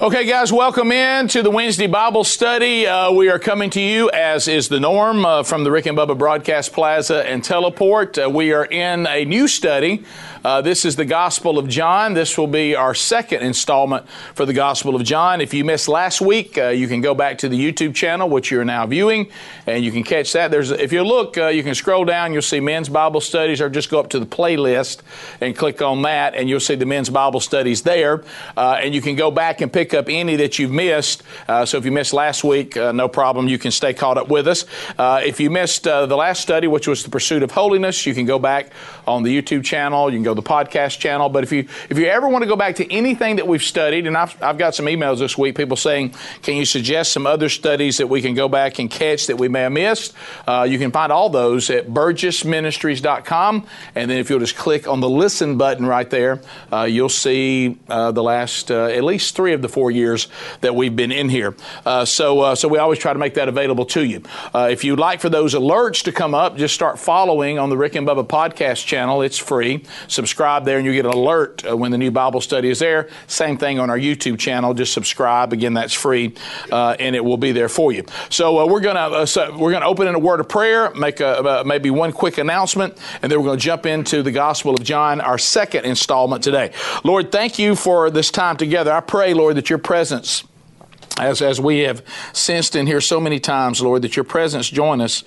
Okay, guys, welcome in to the Wednesday Bible study. Uh, we are coming to you, as is the norm, uh, from the Rick and Bubba Broadcast Plaza and Teleport. Uh, we are in a new study uh, this is the Gospel of John. This will be our second installment for the Gospel of John. If you missed last week, uh, you can go back to the YouTube channel, which you're now viewing, and you can catch that. There's, if you look, uh, you can scroll down. You'll see men's Bible studies, or just go up to the playlist and click on that, and you'll see the men's Bible studies there. And you can go back and pick up any that you've missed. Uh, so if you missed last week, uh, no problem. You can stay caught up with us. if you missed the last study, which was the pursuit of holiness, you can go back on the YouTube channel. You can go to the podcast channel. But if you if you ever want to go back to anything that we've studied, and I've, I've got some emails this week, people saying, can you suggest some other studies that we can go back and catch that we may have missed? Uh, you can find all those at burgessministries.com. And then if you'll just click on the listen button right there, uh, you'll see uh, the last uh, at least three of the four years that we've been in here. Uh, so, uh, so we always try to make that available to you. if you'd like for those alerts to come up, just start following on the Rick and Bubba podcast channel. It's free. Subscribe there and you get an alert uh, when the new Bible study is there. Same thing on our YouTube channel. Just subscribe. Again, that's free, uh, and it will be there for you. So uh, we're gonna uh, so we're gonna open in a word of prayer, make a, maybe one quick announcement, and then we're going to jump into the Gospel of John, our second installment today. Lord, thank you for this time together. I pray, Lord, that your presence as, as we have sensed in here so many times, Lord, that your presence join us.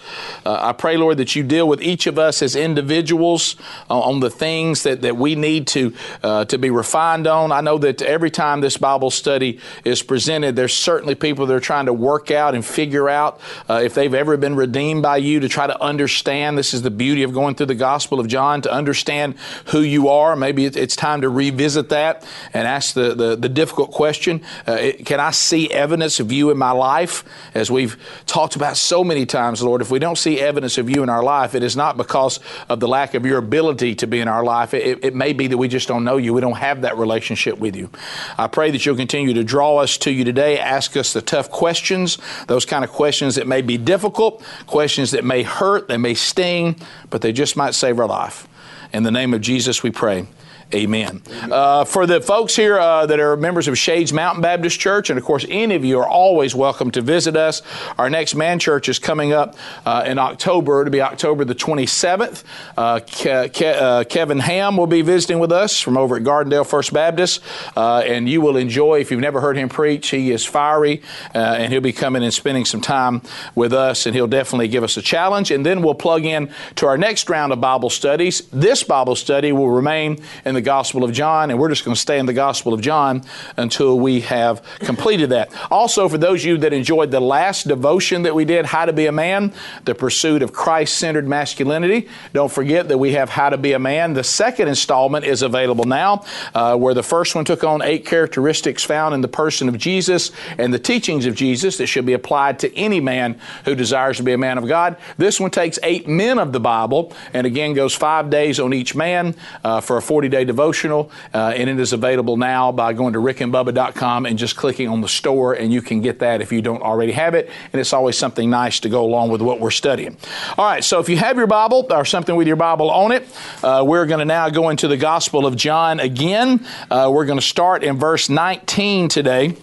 Uh, I pray, Lord, that you deal with each of us as individuals uh, on the things that, that we need to, uh, to be refined on. I know that every time this Bible study is presented, there's certainly people that are trying to work out and figure out uh, if they've ever been redeemed by you to try to understand. This is the beauty of going through the Gospel of John, to understand who you are. Maybe it's time to revisit that and ask the, the, the difficult question uh, Can I see evidence of you in my life, as we've talked about so many times, Lord, if we don't see evidence of you in our life, it is not because of the lack of your ability to be in our life. It, it may be that we just don't know you. We don't have that relationship with you. I pray that you'll continue to draw us to you today, ask us the tough questions, those kind of questions that may be difficult, questions that may hurt, they may sting, but they just might save our life. In the name of Jesus, we pray. Amen. Uh, for the folks here uh, that are members of Shades Mountain Baptist Church, and of course, any of you are always welcome to visit us. Our next man church is coming up uh, in October. It'll be October the 27th. Uh, Ke- Ke- uh, Kevin Ham will be visiting with us from over at Gardendale First Baptist, uh, and you will enjoy, if you've never heard him preach, he is fiery, and he'll be coming and spending some time with us, and he'll definitely give us a challenge. And then we'll plug in to our next round of Bible studies. This Bible study will remain in the Gospel of John, and we're just going to stay in the Gospel of John until we have completed that. Also, for those of you that enjoyed the last devotion that we did, How to Be a Man, the pursuit of Christ centered masculinity, don't forget that we have How to Be a Man. The second installment is available now, uh, where the first one took on eight characteristics found in the person of Jesus and the teachings of Jesus that should be applied to any man who desires to be a man of God. This one takes eight men of the Bible and again goes five days on each man uh, for a 40 day devotional, uh, and it is available now by going to rickandbubba.com and just clicking on the store, and you can get that if you don't already have it. And it's always something nice to go along with what we're studying. All right, so if you have your Bible or something with your Bible on it, uh, we're going to now go into the Gospel of John again. Uh, we're going to start in verse 19 today.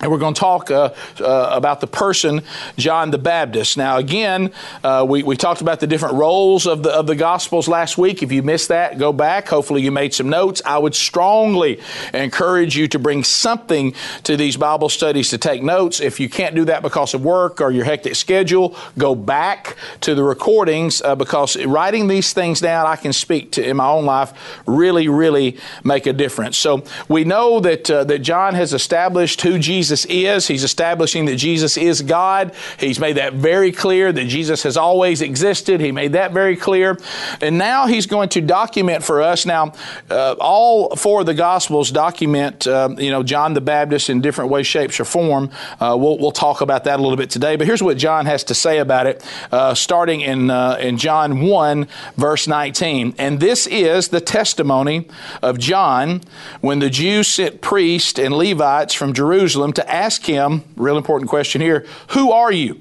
And we're going to talk uh, uh, about the person, John the Baptist. Now, again, uh, we, we talked about the different roles of the, of the Gospels last week. If you missed that, go back. Hopefully, you made some notes. I would strongly encourage you to bring something to these Bible studies to take notes. If you can't do that because of work or your hectic schedule, go back to the recordings uh, because writing these things down, I can speak to in my own life, really, really make a difference. So, we know that, uh, that John has established who Jesus Jesus is. He's establishing that Jesus is God. He's made that very clear that Jesus has always existed. He made that very clear. And now he's going to document for us. Now, uh, all four of the Gospels document, uh, you know, John the Baptist in different ways, shapes, or form. Uh, we'll, we'll talk about that a little bit today. But here's what John has to say about it, uh, starting in, uh, in John 1, verse 19. And this is the testimony of John when the Jews sent priests and Levites from Jerusalem to ask him, real important question here, who are you?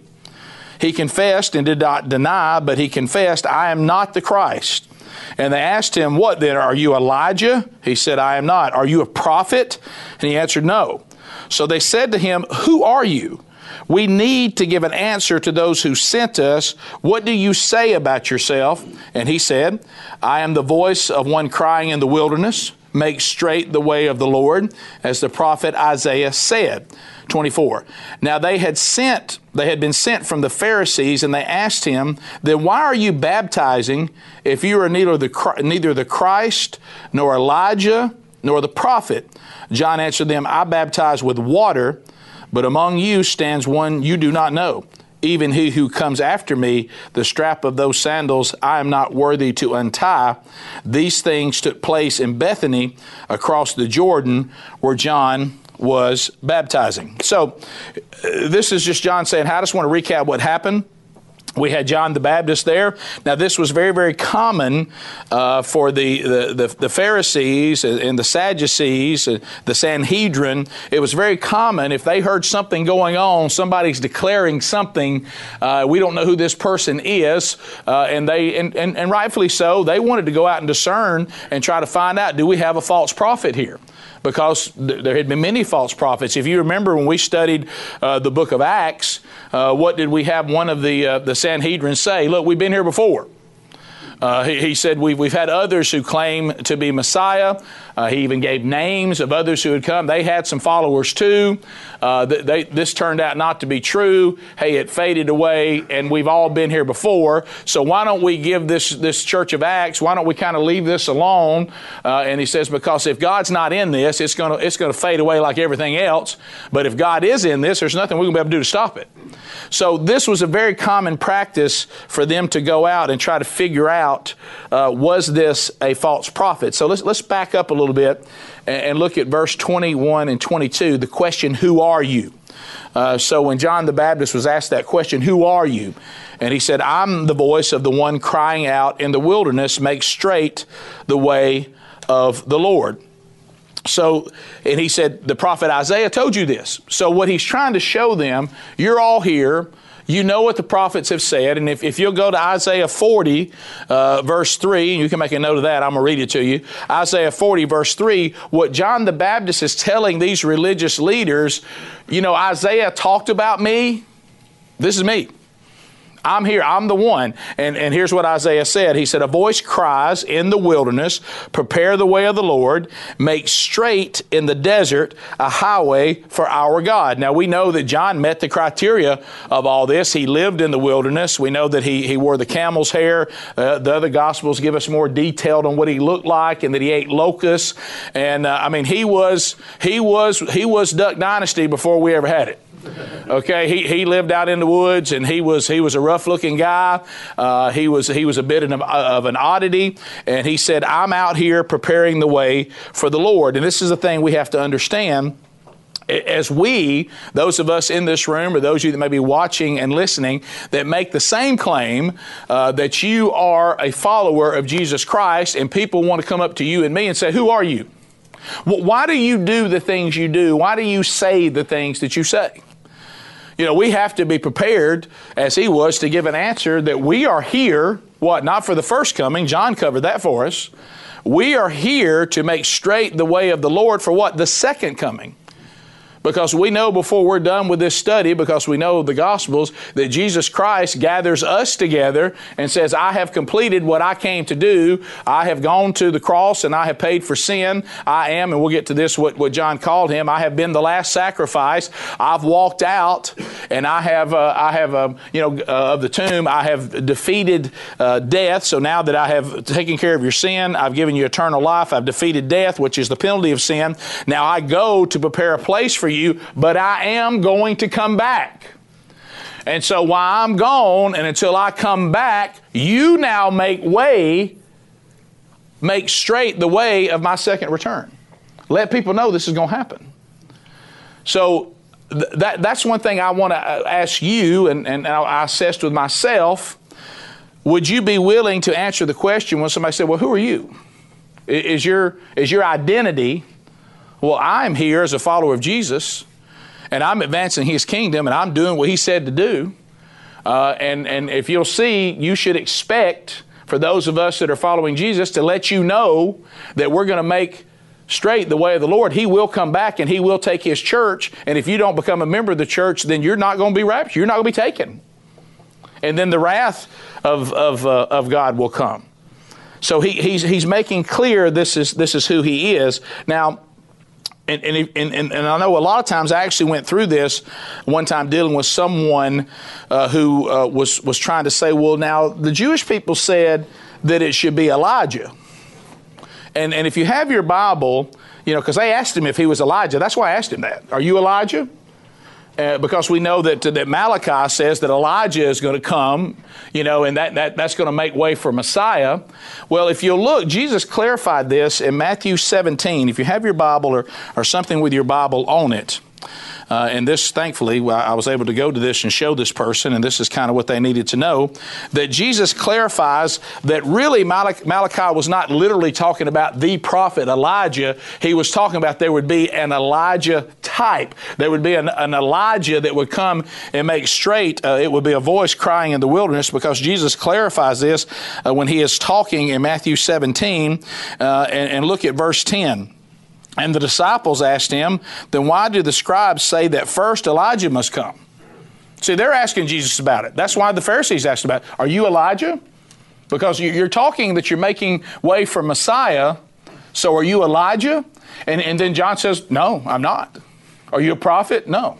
He confessed and did not deny, but he confessed, I am not the Christ. And they asked him, What then? Are you Elijah? He said, I am not. Are you a prophet? And he answered, No. So they said to him, Who are you? We need to give an answer to those who sent us. What do you say about yourself? And he said, I am the voice of one crying in the wilderness, make straight the way of the Lord, as the prophet Isaiah said. 24. Now they had sent, they had been sent from the Pharisees, and they asked him, Then why are you baptizing if you are neither the, neither the Christ, nor Elijah, nor the prophet? John answered them, I baptize with water, but among you stands one you do not know. Even he who comes after me, the strap of those sandals I am not worthy to untie. These things took place in Bethany across the Jordan where John was baptizing. So, uh, this is just John saying, I just want to recap what happened. We had John the Baptist there. Now, this was very, very common uh, for the, the, the, the, Pharisees and the Sadducees, uh, the Sanhedrin. It was very common if they heard something going on, somebody's declaring something, uh, we don't know who this person is, uh, and they and, and, and rightfully so, they wanted to go out and discern and try to find out do we have a false prophet here? because th- there had been many false prophets. If you remember when we studied uh, the book of Acts, uh, what did we have one of the, uh, the Sanhedrin say? Look, we've been here before. Uh, he, he, said, we've, we've had others who claim to be Messiah. Uh, he even gave names of others who had come. They had some followers too. Uh, they, this turned out not to be true. Hey, it faded away, and we've all been here before. So why don't we give this, this Church of Acts, why don't we kind of leave this alone? Uh, and he says, because if God's not in this, it's going to it's gonna fade away like everything else. But if God is in this, there's nothing we're to be able to do to stop it. So this was a very common practice for them to go out and try to figure out uh, was this a false prophet. So let's let's back up a little bit and, and look at verse 21 and 22. The question, "Who are you?" Uh, so when John the Baptist was asked that question, "Who are you?" and he said, "I'm the voice of the one crying out in the wilderness, make straight the way of the Lord." So, and he said, the prophet Isaiah told you this. So, what he's trying to show them, you're all here. You know what the prophets have said. And if, if you'll go to Isaiah 40, uh, verse 3, you can make a note of that, I'm going to read it to you. Isaiah 40, verse 3, what John the Baptist is telling these religious leaders, you know, Isaiah talked about me. This is me. I'm here. I'm the one. And, and here's what Isaiah said. He said, A voice cries in the wilderness, prepare the way of the Lord, make straight in the desert a highway for our God. Now we know that John met the criteria of all this. He lived in the wilderness. We know that he, he wore the camel's hair. Uh, the other gospels give us more detailed on what he looked like and that he ate locusts. And uh, I mean, he was, he was, he was Duck Dynasty before we ever had it. Okay, he, he lived out in the woods, and he was he was a rough looking guy. Uh, he was he was a bit of, of an oddity, and he said, "I'm out here preparing the way for the Lord." And this is the thing we have to understand as we, those of us in this room, or those of you that may be watching and listening, that make the same claim uh, that you are a follower of Jesus Christ, and people want to come up to you and me and say, Who are you? Why do you do the things you do? Why do you say the things that you say? You know, we have to be prepared, as he was, to give an answer that we are here, what, not for the first coming, John covered that for us. We are here to make straight the way of the Lord for what? The second coming. Because we know before we're done with this study, because we know the Gospels, that Jesus Christ gathers us together and says, I have completed what I came to do. I have gone to the cross and I have paid for sin. I am, and we'll get to this, what, what John called him, I have been the last sacrifice. I've walked out and I have, uh, I have uh, you know, uh, of the tomb, I have defeated uh, death. So now that I have taken care of your sin, I've given you eternal life, I've defeated death, which is the penalty of sin. Now I go to prepare a place for you you, but I am going to come back. And so while I'm gone and until I come back, you now make way, make straight the way of my second return. Let people know this is going to happen. So th- that, that's one thing I want to uh, ask you, and, and I assessed with myself. Would you be willing to answer the question when somebody said, Well, who are you? Is your, is your identity well, I'm here as a follower of Jesus, and I'm advancing His kingdom, and I'm doing what He said to do. Uh, and, and if you'll see, you should expect for those of us that are following Jesus to let you know that we're going to make straight the way of the Lord, He will come back and He will take His church. And if you don't become a member of the church, then you're not going to be raptured. You're not going to be taken. And then the wrath of, of, uh, of God will come. So he, he's, he's making clear this is, this is who He is. Now, and, and, and, and, I know a lot of times I actually went through this one time dealing with someone uh, who uh, was, was trying to say, well, now the Jewish people said that it should be Elijah. And, and if you have your Bible, you know, because they asked him if he was Elijah. That's why I asked him that. Are you Elijah? Uh, because we know that, that Malachi says that Elijah is going to come, you know, and that, that, that's going to make way for Messiah. Well, if you look, Jesus clarified this in Matthew 17. If you have your Bible or, or something with your Bible on it, uh, and this, thankfully, I was able to go to this and show this person, and this is kind of what they needed to know that Jesus clarifies that really Malachi was not literally talking about the prophet Elijah. He was talking about there would be an Elijah type. There would be an, an Elijah that would come and make straight. Uh, it would be a voice crying in the wilderness because Jesus clarifies this uh, when he is talking in Matthew 17. Uh, and, and look at verse 10. And the disciples asked him, Then why do the scribes say that first Elijah must come? See, they're asking Jesus about it. That's why the Pharisees asked about it. Are you Elijah? Because you're talking that you're making way for Messiah. So are you Elijah? And, and then John says, No, I'm not. Are you a prophet? No.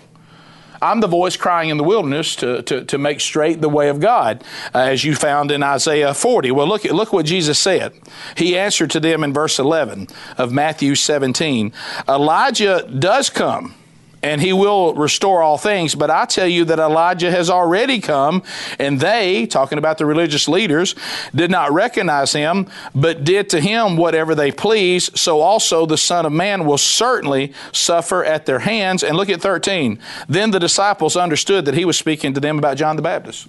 I'm the voice crying in the wilderness to, to, to make straight the way of God, uh, as you found in Isaiah 40. Well, look, look what Jesus said. He answered to them in verse 11 of Matthew 17 Elijah does come and he will restore all things. But I tell you that Elijah has already come, and they, talking about the religious leaders, did not recognize him, but did to him whatever they pleased. So also the Son of Man will certainly suffer at their hands. And look at 13. Then the disciples understood that he was speaking to them about John the Baptist.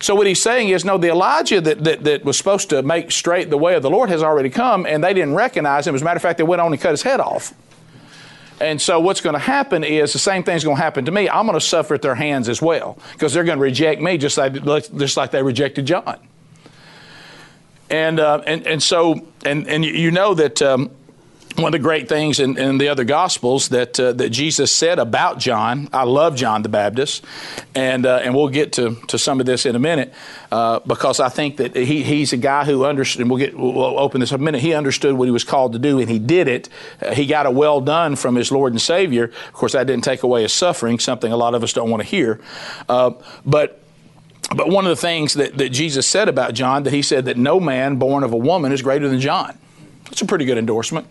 So what he's saying is, no, the Elijah that, that, that, was supposed to make straight the way of the Lord has already come, and they didn't recognize him. As a matter of fact, they went on and cut his head off. And so what's going to happen is the same thing's going to happen to me. I'm going to suffer at their hands as well because they're going to reject me just like, just like they rejected John. And, uh, and, and so, and, and you know that um, one of the great things in, in the other gospels that uh, that Jesus said about John. I love John the Baptist, and uh, and we'll get to, to some of this in a minute uh, because I think that he, he's a guy who understood. And we'll get we'll open this in a minute. He understood what he was called to do, and he did it. Uh, he got a well done from his Lord and Savior. Of course, that didn't take away his suffering, something a lot of us don't want to hear, uh, but. But one of the things that, that Jesus said about John, that he said that no man born of a woman is greater than John. It's a pretty good endorsement.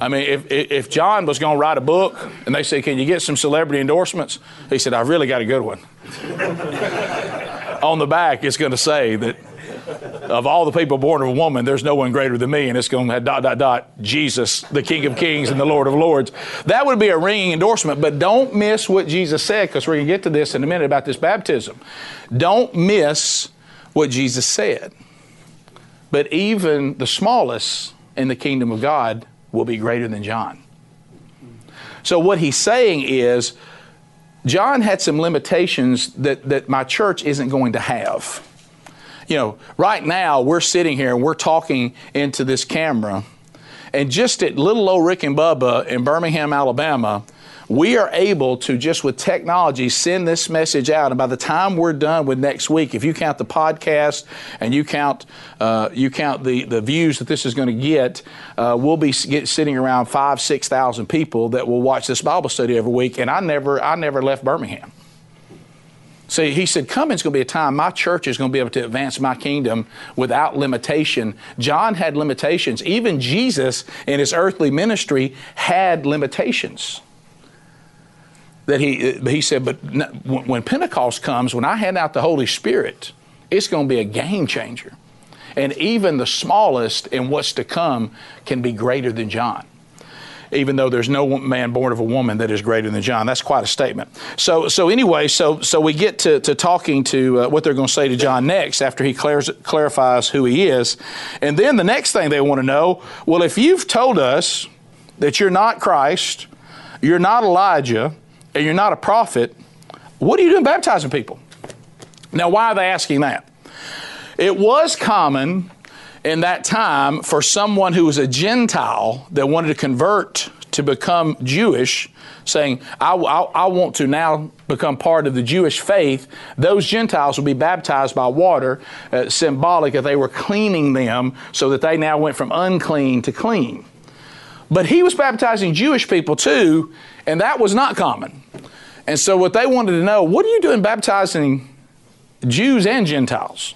I mean, if, if John was going to write a book and they say, Can you get some celebrity endorsements? He said, I've really got a good one. On the back, it's going to say that of all the people born of a woman, there's no one greater than me, and it's going to have dot, dot, dot, Jesus, the King of Kings and the Lord of Lords. That would be a ringing endorsement, but don't miss what Jesus said, because we're going to get to this in a minute about this baptism. Don't miss what Jesus said. But even the smallest in the kingdom of God will be greater than John. So, what he's saying is, John had some limitations that, that my church isn't going to have. You know, right now we're sitting here and we're talking into this camera, and just at little old Rick and Bubba in Birmingham, Alabama, we are able to just with technology send this message out. And by the time we're done with next week, if you count the podcast and you count uh, you count the, the views that this is going to get, uh, we'll be get, sitting around five six thousand people that will watch this Bible study every week. And I never I never left Birmingham. See, he said, coming's going to be a time my church is going to be able to advance my kingdom without limitation. John had limitations. Even Jesus in his earthly ministry had limitations that he, he said, but when Pentecost comes, when I hand out the Holy Spirit, it's going to be a game changer. And even the smallest in what's to come can be greater than John. Even though there's no man born of a woman that is greater than John. That's quite a statement. So, so anyway, so, so we get to, to talking to uh, what they're going to say to John next after he clarifies who he is. And then the next thing they want to know well, if you've told us that you're not Christ, you're not Elijah, and you're not a prophet, what are you doing baptizing people? Now, why are they asking that? It was common in that time for someone who was a Gentile that wanted to convert to become Jewish, saying, I, I, I, want to now become part of the Jewish faith, those Gentiles would be baptized by water, uh, symbolic that they were cleaning them so that they now went from unclean to clean. But he was baptizing Jewish people too, and that was not common. And so, what they wanted to know, what are you doing baptizing Jews and Gentiles?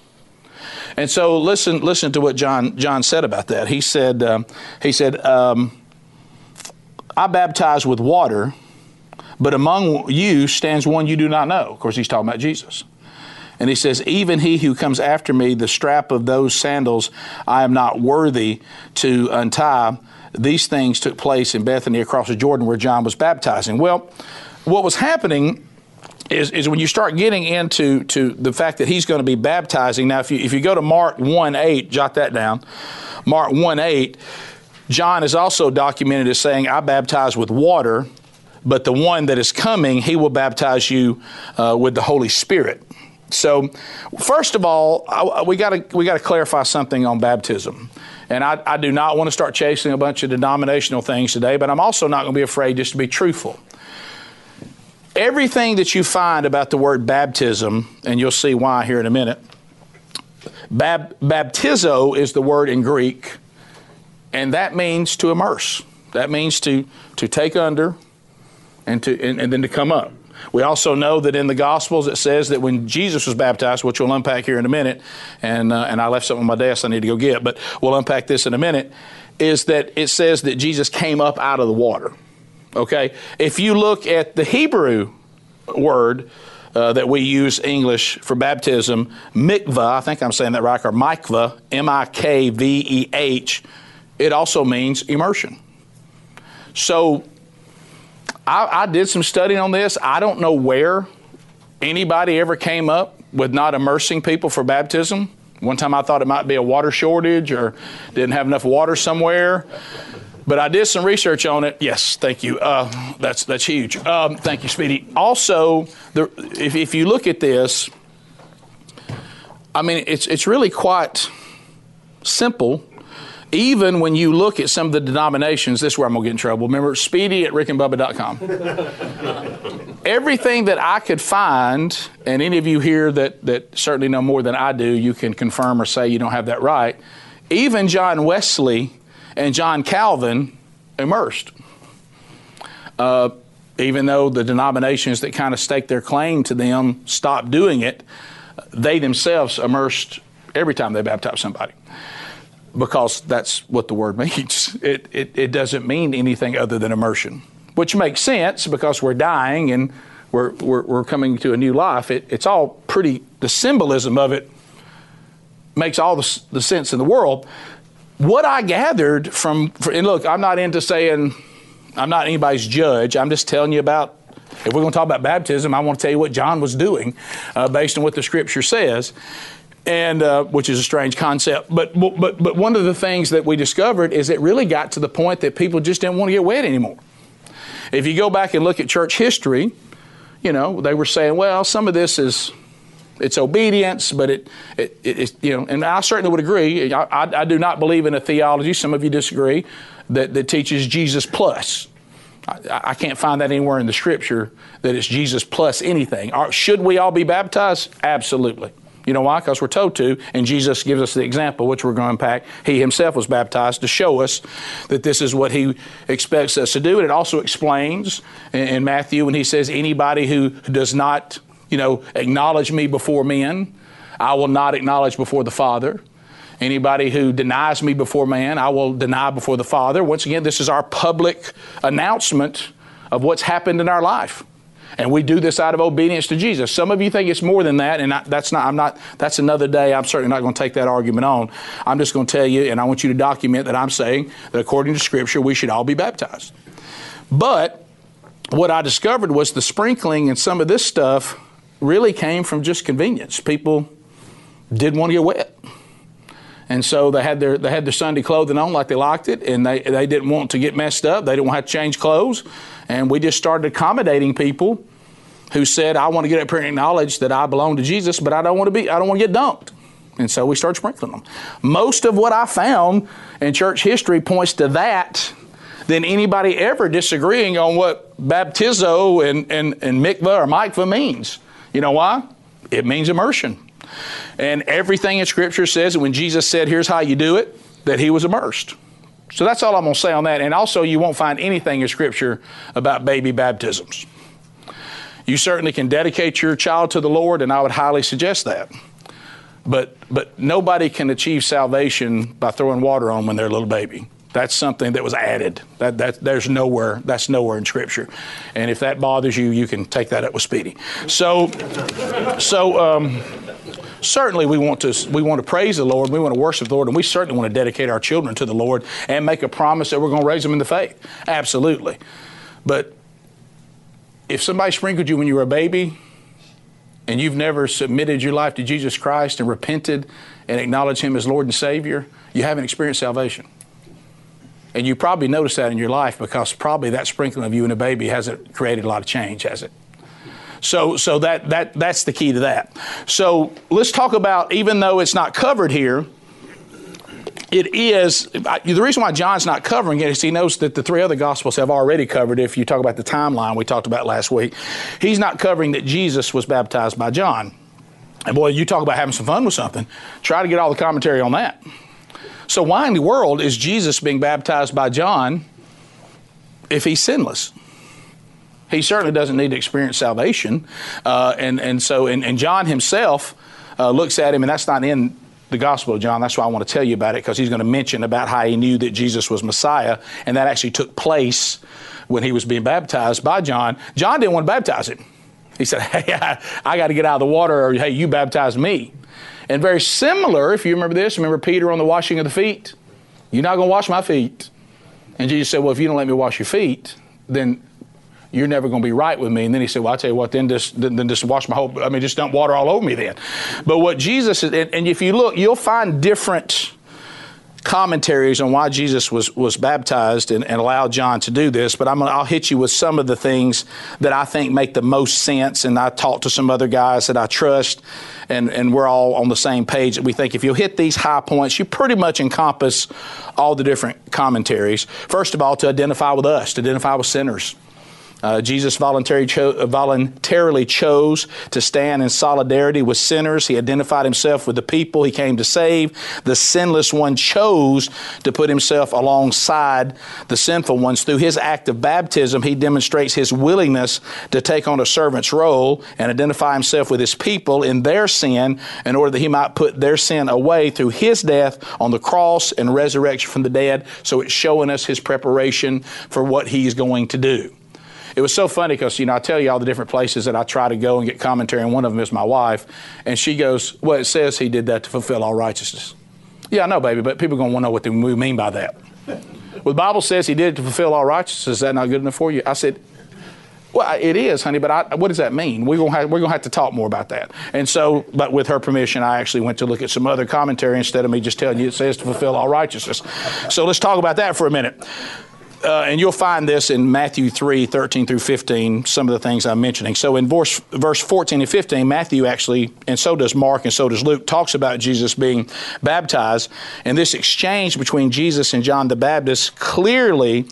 And so, listen, listen to what John John said about that. He said, um, he said, um, I baptize with water, but among you stands one you do not know. Of course, he's talking about Jesus. And he says, Even he who comes after me, the strap of those sandals I am not worthy to untie. These things took place in Bethany across the Jordan where John was baptizing. Well, what was happening is, is when you start getting into to the fact that he's going to be baptizing. Now, if you, if you go to Mark 1 8, jot that down. Mark 1 8, John is also documented as saying, I baptize with water, but the one that is coming, he will baptize you uh, with the Holy Spirit. So, first of all, I, we got to we got to clarify something on baptism. And I, I do not want to start chasing a bunch of denominational things today, but I'm also not going to be afraid just to be truthful. Everything that you find about the word baptism, and you'll see why here in a minute, bab, baptizo is the word in Greek, and that means to immerse. That means to, to take under and, to, and, and then to come up. We also know that in the Gospels it says that when Jesus was baptized, which we'll unpack here in a minute, and, uh, and I left something on my desk I need to go get, but we'll unpack this in a minute, is that it says that Jesus came up out of the water. Okay? If you look at the Hebrew word, uh, that we use English for baptism, mikvah, I think I'm saying that right, or mikvah, M I K V E H, it also means immersion. So I, I did some studying on this. I don't know where anybody ever came up with not immersing people for baptism. One time I thought it might be a water shortage or didn't have enough water somewhere. But I did some research on it. Yes, thank you. Uh, that's that's huge. Um, thank you, Speedy. Also, the, if, if you look at this, I mean, it's it's really quite simple even when you look at some of the denominations, this is where I'm going to get in trouble. Remember, speedy at rickandbubba.com. Everything that I could find, and any of you here that, that certainly know more than I do, you can confirm or say you don't have that right. Even John Wesley and John Calvin immersed. Uh, even though the denominations that kind of stake their claim to them stopped doing it, they themselves immersed every time they baptized somebody because that's what the word means. It, it, it, doesn't mean anything other than immersion, which makes sense because we're dying and we're, we're, we're coming to a new life. It, it's all pretty, the symbolism of it makes all the, the sense in the world. What I gathered from, and look, I'm not into saying, I'm not anybody's judge. I'm just telling you about, if we're going to talk about baptism, I want to tell you what John was doing uh, based on what the scripture says and uh, which is a strange concept. But but but one of the things that we discovered is it really got to the point that people just didn't want to get wet anymore. If you go back and look at church history, you know they were saying, well, some of this is it's obedience, but it, it, it you know, and I certainly would agree. I, I, I, do not believe in a theology. Some of you disagree that that teaches Jesus plus. I, I can't find that anywhere in the Scripture that it's Jesus plus anything. Should we all be baptized? Absolutely. You know why? Because we're told to, and Jesus gives us the example, which we're going to unpack. He himself was baptized to show us that this is what he expects us to do. And it also explains in, Matthew when he says, anybody who does not, you know, acknowledge me before men, I will not acknowledge before the Father. Anybody who denies me before man, I will deny before the Father. Once again, this is our public announcement of what's happened in our life. And we do this out of obedience to Jesus. Some of you think it's more than that, and I, that's not, I'm not, that's another day. I'm certainly not going to take that argument on. I'm just going to tell you, and I want you to document that I'm saying that according to Scripture, we should all be baptized. But what I discovered was the sprinkling and some of this stuff really came from just convenience. People didn't want to get wet. And so they had their they had their Sunday clothing on like they liked it, and they, they didn't want to get messed up. They didn't want to have to change clothes. And we just started accommodating people who said, I want to get up here and acknowledge that I belong to Jesus, but I don't want to be, I don't want to get dunked. And so we started sprinkling them. Most of what I found in church history points to that than anybody ever disagreeing on what baptizo and, and, and mikvah or mikvah means. You know why? It means immersion. And everything in Scripture says that when Jesus said, here's how you do it, that he was immersed. So that's all I'm going to say on that. And also, you won't find anything in Scripture about baby baptisms. You certainly can dedicate your child to the Lord, and I would highly suggest that. But, but nobody can achieve salvation by throwing water on when they're a little baby. That's something that was added. That, that there's nowhere. That's nowhere in Scripture. And if that bothers you, you can take that up with Speedy. So, so um, certainly we want to we want to praise the Lord. We want to worship the Lord, and we certainly want to dedicate our children to the Lord and make a promise that we're going to raise them in the faith. Absolutely. But if somebody sprinkled you when you were a baby, and you've never submitted your life to Jesus Christ and repented and acknowledged Him as Lord and Savior, you haven't experienced salvation. And you probably noticed that in your life because probably that sprinkling of you and a baby hasn't created a lot of change, has it? So, so that, that, that's the key to that. So let's talk about, even though it's not covered here, it is the reason why John's not covering it is he knows that the three other gospels have already covered. If you talk about the timeline we talked about last week, he's not covering that Jesus was baptized by John. And boy, you talk about having some fun with something. Try to get all the commentary on that. So why in the world is Jesus being baptized by John if he's sinless? He certainly doesn't need to experience salvation. Uh, and, and so, and, and John himself uh, looks at him, and that's not in the Gospel of John. That's why I want to tell you about it, because he's going to mention about how he knew that Jesus was Messiah, and that actually took place when he was being baptized by John. John didn't want to baptize him. He said, Hey, I, I got to get out of the water, or hey, you baptize me. And very similar, if you remember this, remember Peter on the washing of the feet? You're not going to wash my feet. And Jesus said, Well, if you don't let me wash your feet, then you're never going to be right with me. And then he said, well, I'll tell you what, then just, then, then just wash my whole, I mean, just dump water all over me then. But what Jesus is, and, and if you look, you'll find different commentaries on why Jesus was, was baptized and, and allowed John to do this, but I'm I'll hit you with some of the things that I think make the most sense. And I talked to some other guys that I trust, and, and we're all on the same page that we think if you hit these high points, you pretty much encompass all the different commentaries. First of all, to identify with us, to identify with sinners. Uh, Jesus voluntarily, cho- uh, voluntarily chose to stand in solidarity with sinners. He identified himself with the people he came to save. The sinless one chose to put himself alongside the sinful ones. Through his act of baptism, he demonstrates his willingness to take on a servant's role and identify himself with his people in their sin in order that he might put their sin away through his death on the cross and resurrection from the dead. So it's showing us his preparation for what he's going to do it was so funny because, you know, I tell you all the different places that I try to go and get commentary, and one of them is my wife. And she goes, Well, it says he did that to fulfill all righteousness. Yeah, I know, baby, but people are going to want to know what we mean by that. Well, the Bible says he did it to fulfill all righteousness. Is that not good enough for you? I said, well, it is, honey, but I, what does that mean? We're going we're gonna have to talk more about that. And so, but with her permission, I actually went to look at some other commentary instead of me just telling you it says to fulfill all righteousness. So let's talk about that for a minute uh, and you'll find this in Matthew 3 13 through 15, some of the things I'm mentioning. So in verse, verse 14 and 15, Matthew actually, and so does Mark and so does Luke, talks about Jesus being baptized. And this exchange between Jesus and John the Baptist clearly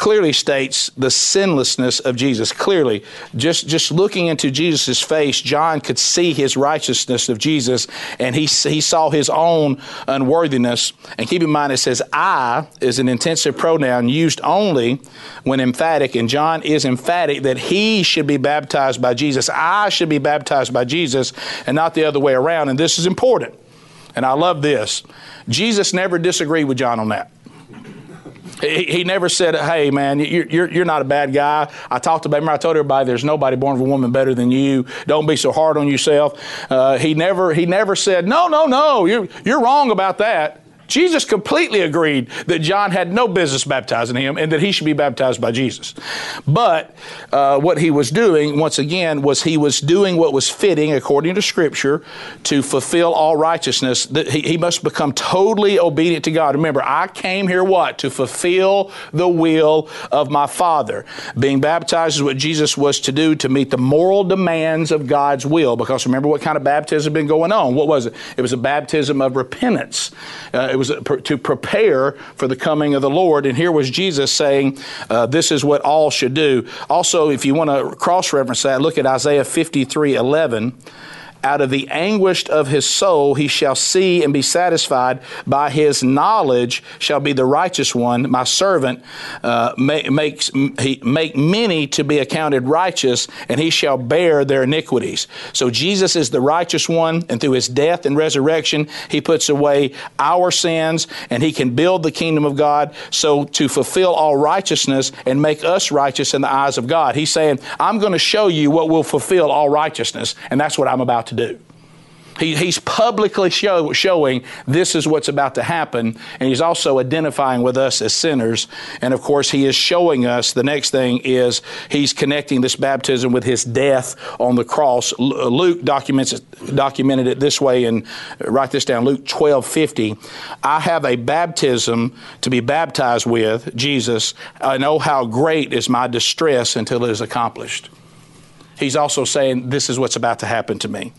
clearly states the sinlessness of Jesus. Clearly, just, just looking into Jesus' face, John could see his righteousness of Jesus and he, he saw his own unworthiness. And keep in mind, it says I is an intensive pronoun used only when emphatic, and John is emphatic that he should be baptized by Jesus. I should be baptized by Jesus and not the other way around. And this is important. And I love this. Jesus never disagreed with John on that. He, he never said, hey, man, you're, you're, you're not a bad guy. I talked about, remember I told everybody there's nobody born of a woman better than you. Don't be so hard on yourself. Uh, he, never, he never said, no, no, no, you're, you're wrong about that. Jesus completely agreed that John had no business baptizing him and that he should be baptized by Jesus. But uh, what he was doing, once again, was he was doing what was fitting according to Scripture to fulfill all righteousness. That he, he must become totally obedient to God. Remember, I came here what? To fulfill the will of my Father. Being baptized is what Jesus was to do to meet the moral demands of God's will. Because remember what kind of baptism had been going on? What was it? It was a baptism of repentance. Uh, was to prepare for the coming of the Lord. And here was Jesus saying, uh, This is what all should do. Also, if you want to cross reference that, look at Isaiah 53 11 out of the anguish of his soul he shall see and be satisfied. By his knowledge shall be the righteous one. My servant uh, makes he make many to be accounted righteous, and he shall bear their iniquities. So Jesus is the righteous one, and through his death and resurrection, he puts away our sins, and he can build the kingdom of God. So to fulfill all righteousness and make us righteous in the eyes of God, he's saying, "I'm going to show you what will fulfill all righteousness," and that's what I'm about to do. He, he's publicly show, showing this is what's about to happen, and he's also identifying with us as sinners. And of course, he is showing us the next thing is he's connecting this baptism with his death on the cross. Uh, Luke documents documented it this way, and write this down Luke 12 50. I have a baptism to be baptized with, Jesus. I know how great is my distress until it is accomplished. He's also saying, This is what's about to happen to me.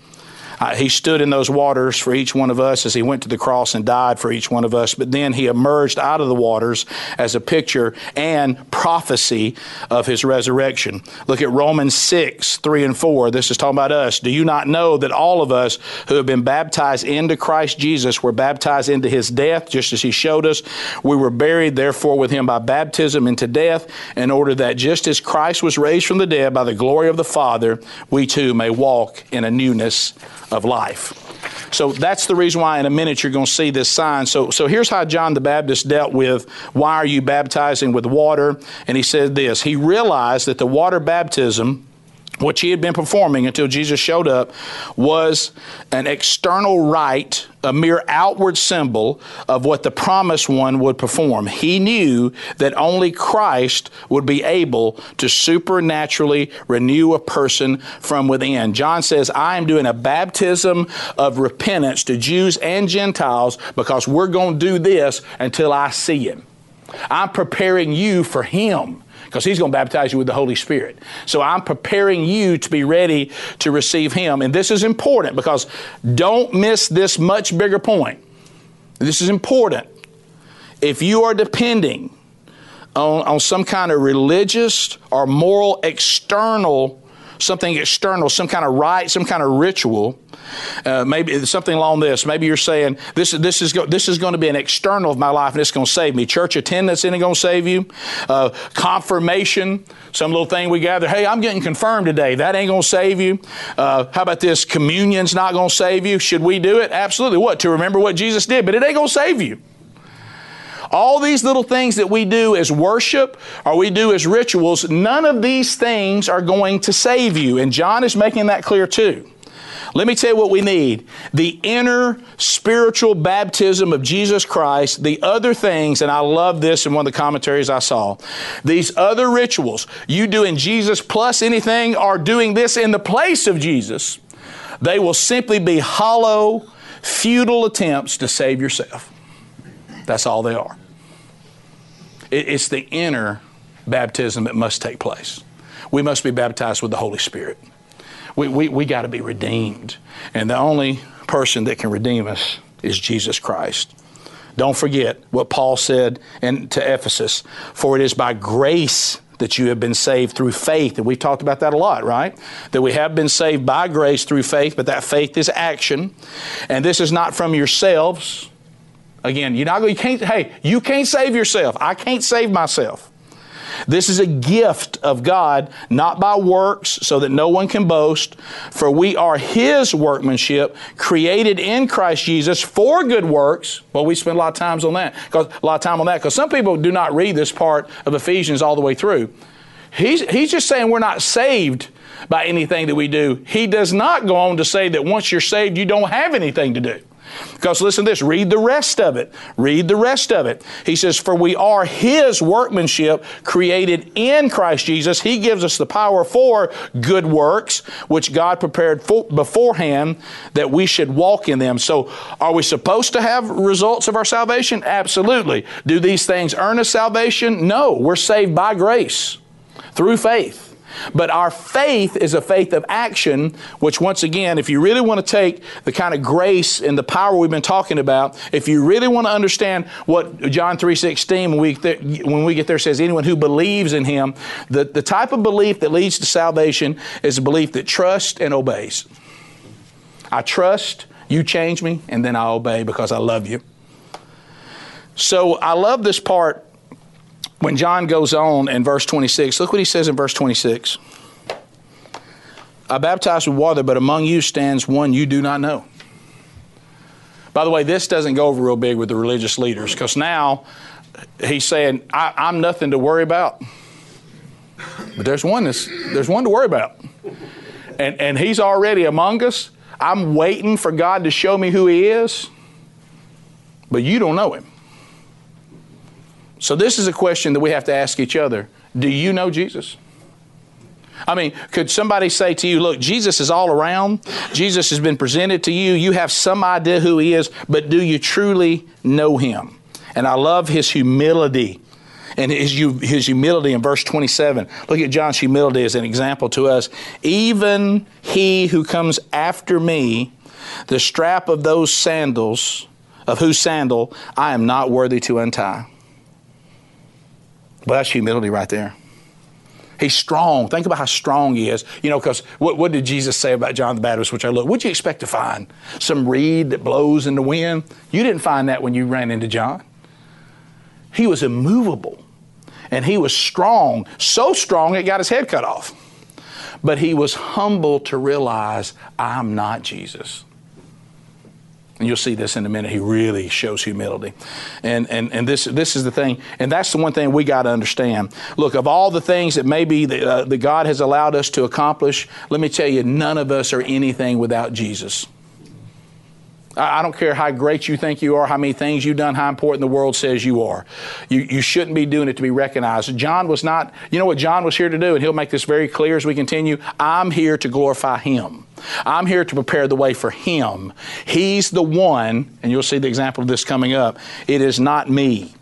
Uh, he stood in those waters for each one of us as he went to the cross and died for each one of us. But then he emerged out of the waters as a picture and prophecy of his resurrection. Look at Romans 6, 3 and 4. This is talking about us. Do you not know that all of us who have been baptized into Christ Jesus were baptized into his death, just as he showed us? We were buried, therefore, with him by baptism into death, in order that just as Christ was raised from the dead by the glory of the Father, we too may walk in a newness of life. So that's the reason why in a minute you're going to see this sign. So, so here's how John the Baptist dealt with why are you baptizing with water? And he said this He realized that the water baptism which he had been performing until Jesus showed up, was an external rite, a mere outward symbol of what the promised one would perform. He knew that only Christ would be able to supernaturally renew a person from within. John says, I am doing a baptism of repentance to Jews and Gentiles because we're going to do this until I see him. I'm preparing you for him because he's going to baptize you with the Holy Spirit. So I'm preparing you to be ready to receive him. And this is important because don't miss this much bigger point. This is important. If you are depending on, on some kind of religious or moral external something external, some kind of rite, some kind of ritual, uh, maybe something along this. Maybe you're saying this, this is go, this is going to be an external of my life and it's going to save me. Church attendance isn't going to save you. Uh, confirmation, some little thing we gather. Hey, I'm getting confirmed today. That ain't going to save you. Uh, how about this? Communion's not going to save you. Should we do it? Absolutely. What? To remember what Jesus did, but it ain't going to save you. All these little things that we do as worship or we do as rituals, none of these things are going to save you. And John is making that clear too. Let me tell you what we need the inner spiritual baptism of Jesus Christ, the other things, and I love this in one of the commentaries I saw. These other rituals, you doing Jesus plus anything or doing this in the place of Jesus, they will simply be hollow, futile attempts to save yourself. That's all they are. It's the inner baptism that must take place. We must be baptized with the Holy Spirit. We, we, we got to be redeemed. And the only person that can redeem us is Jesus Christ. Don't forget what Paul said in, to Ephesus For it is by grace that you have been saved through faith. And we've talked about that a lot, right? That we have been saved by grace through faith, but that faith is action. And this is not from yourselves. Again, you're not you can't, hey, you can't save yourself. I can't save myself. This is a gift of God, not by works, so that no one can boast. For we are His workmanship, created in Christ Jesus for good works. Well, we spend a lot of times on that, a lot of time on that, because some people do not read this part of Ephesians all the way through. He's, he's just saying we're not saved by anything that we do. He does not go on to say that once you're saved, you don't have anything to do. Because listen to this, read the rest of it. Read the rest of it. He says, For we are his workmanship created in Christ Jesus. He gives us the power for good works, which God prepared for, beforehand that we should walk in them. So, are we supposed to have results of our salvation? Absolutely. Do these things earn us salvation? No. We're saved by grace through faith. But our faith is a faith of action, which once again, if you really want to take the kind of grace and the power we've been talking about, if you really want to understand what John 3.16, when we, th- when we get there, says anyone who believes in him, the, the type of belief that leads to salvation is a belief that trusts and obeys. I trust, you change me, and then I obey because I love you. So I love this part when John goes on in verse 26, look what he says in verse 26. I baptize with water, but among you stands one you do not know. By the way, this doesn't go over real big with the religious leaders because now he's saying, I, am nothing to worry about. But there's one, that's, there's one to worry about. And, and he's already among us. I'm waiting for God to show me who he is, but you don't know him. So, this is a question that we have to ask each other Do you know Jesus? I mean, could somebody say to you, Look, Jesus is all around, Jesus has been presented to you, you have some idea who he is, but do you truly know him? And I love his humility and his, his humility in verse 27. Look at John's humility as an example to us. Even he who comes after me, the strap of those sandals, of whose sandal I am not worthy to untie. Well, that's humility right there. He's strong. Think about how strong he is. You know, because what, what, did Jesus say about John the Baptist, which I look? What'd you expect to find? Some reed that blows in the wind? You didn't find that when you ran into John. He was immovable and he was strong, so strong it got his head cut off. But he was humble to realize, I'm not Jesus. And you'll see this in a minute. He really shows humility. And, and, and this, this is the thing, and that's the one thing we got to understand. Look, of all the things that maybe that, uh, that God has allowed us to accomplish, let me tell you, none of us are anything without Jesus. I don't care how great you think you are, how many things you've done, how important the world says you are. You, you shouldn't be doing it to be recognized. John was not, you know what John was here to do, and he'll make this very clear as we continue. I'm here to glorify him. I'm here to prepare the way for him. He's the one, and you'll see the example of this coming up. It is not me.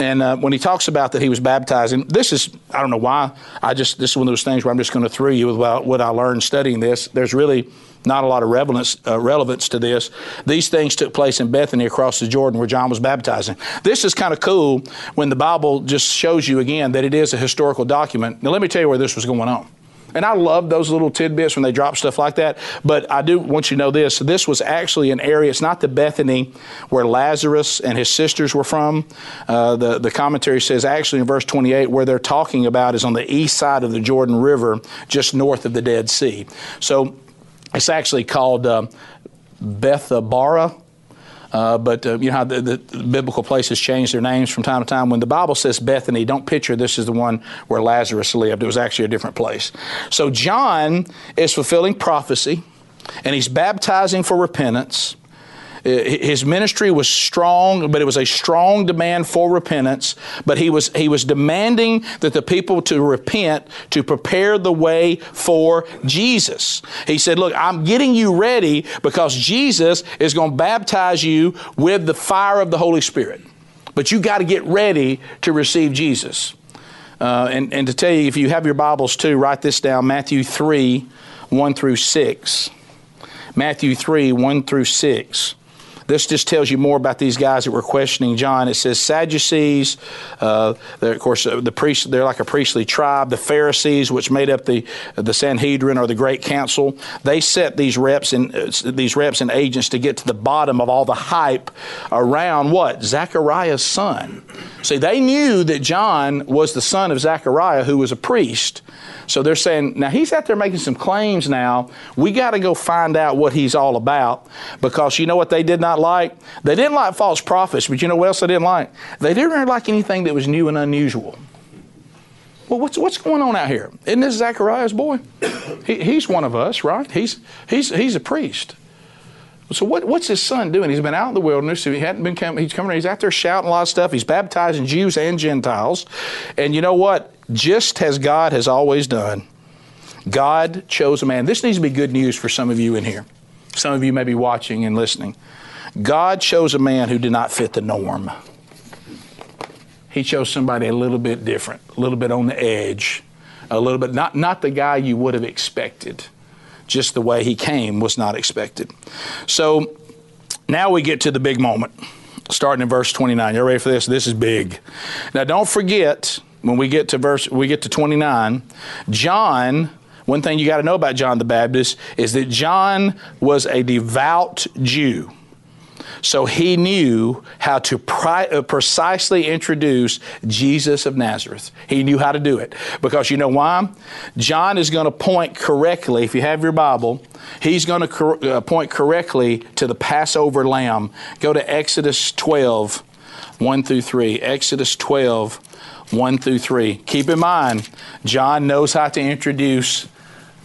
And uh, when he talks about that he was baptizing, this is, I don't know why, I just, this is one of those things where I'm just going to throw you with what I learned studying this. There's really not a lot of relevance, uh, relevance to this. These things took place in Bethany across the Jordan where John was baptizing. This is kind of cool when the Bible just shows you again that it is a historical document. Now, let me tell you where this was going on. And I love those little tidbits when they drop stuff like that. But I do want you to know this. This was actually an area, it's not the Bethany where Lazarus and his sisters were from. Uh, the, the commentary says actually in verse 28, where they're talking about is on the east side of the Jordan River, just north of the Dead Sea. So it's actually called uh, Bethabara. Uh, but uh, you know how the, the, biblical places change their names from time to time. When the Bible says Bethany, don't picture this is the one where Lazarus lived. It was actually a different place. So John is fulfilling prophecy, and he's baptizing for repentance. His ministry was strong, but it was a strong demand for repentance. But he was, he was demanding that the people to repent to prepare the way for Jesus. He said, Look, I'm getting you ready because Jesus is going to baptize you with the fire of the Holy Spirit. But you got to get ready to receive Jesus. Uh, and, and to tell you, if you have your Bibles too, write this down Matthew 3 1 through 6. Matthew 3 1 through 6. This just tells you more about these guys that were questioning John. It says Sadducees, uh, of course, uh, the priest, they're like a priestly tribe. The Pharisees, which made up the the Sanhedrin or the Great Council, they set these reps and uh, these reps and agents to get to the bottom of all the hype around what Zechariah's son. See, they knew that John was the son of Zechariah, who was a priest. So they're saying, now he's out there making some claims now. We got to go find out what he's all about because you know what they did not like? They didn't like false prophets, but you know what else they didn't like? They didn't like anything that was new and unusual. Well, what's, what's going on out here? Isn't this Zachariah's boy? He, he's one of us, right? He's, he's, he's a priest. So what, what's his son doing? He's been out in the wilderness. He hadn't been coming. He's coming. He's out there shouting a lot of stuff. He's baptizing Jews and Gentiles. And you know what? Just as God has always done, God chose a man. This needs to be good news for some of you in here. Some of you may be watching and listening. God chose a man who did not fit the norm. He chose somebody a little bit different, a little bit on the edge, a little bit not not the guy you would have expected. Just the way he came was not expected. So now we get to the big moment, starting in verse 29. You ready for this? This is big. Now don't forget when we get to verse we get to 29, John one thing you got to know about John the Baptist is that John was a devout Jew. So he knew how to pri- uh, precisely introduce Jesus of Nazareth. He knew how to do it. Because you know why? John is going to point correctly, if you have your Bible, he's going to cor- uh, point correctly to the Passover lamb. Go to Exodus 12, 1 through 3. Exodus 12, 1 through 3. Keep in mind, John knows how to introduce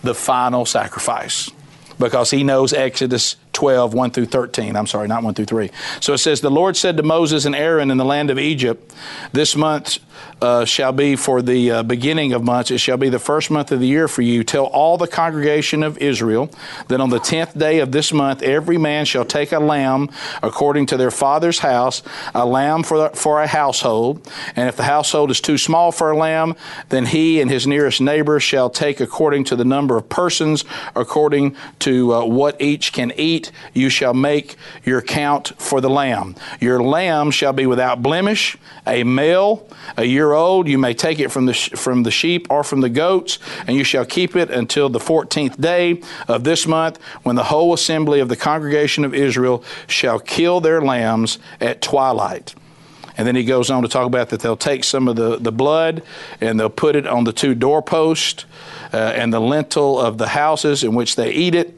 the final sacrifice because he knows Exodus 12, 1 through 13. I'm sorry, not 1 through 3. So it says, The Lord said to Moses and Aaron in the land of Egypt, This month uh, shall be for the uh, beginning of months. It shall be the first month of the year for you. Tell all the congregation of Israel that on the tenth day of this month, every man shall take a lamb according to their father's house, a lamb for, for a household. And if the household is too small for a lamb, then he and his nearest neighbor shall take according to the number of persons, according to uh, what each can eat. You shall make your count for the lamb. Your lamb shall be without blemish, a male, a year old. You may take it from the, from the sheep or from the goats, and you shall keep it until the 14th day of this month, when the whole assembly of the congregation of Israel shall kill their lambs at twilight. And then he goes on to talk about that they'll take some of the, the blood and they'll put it on the two doorposts uh, and the lintel of the houses in which they eat it.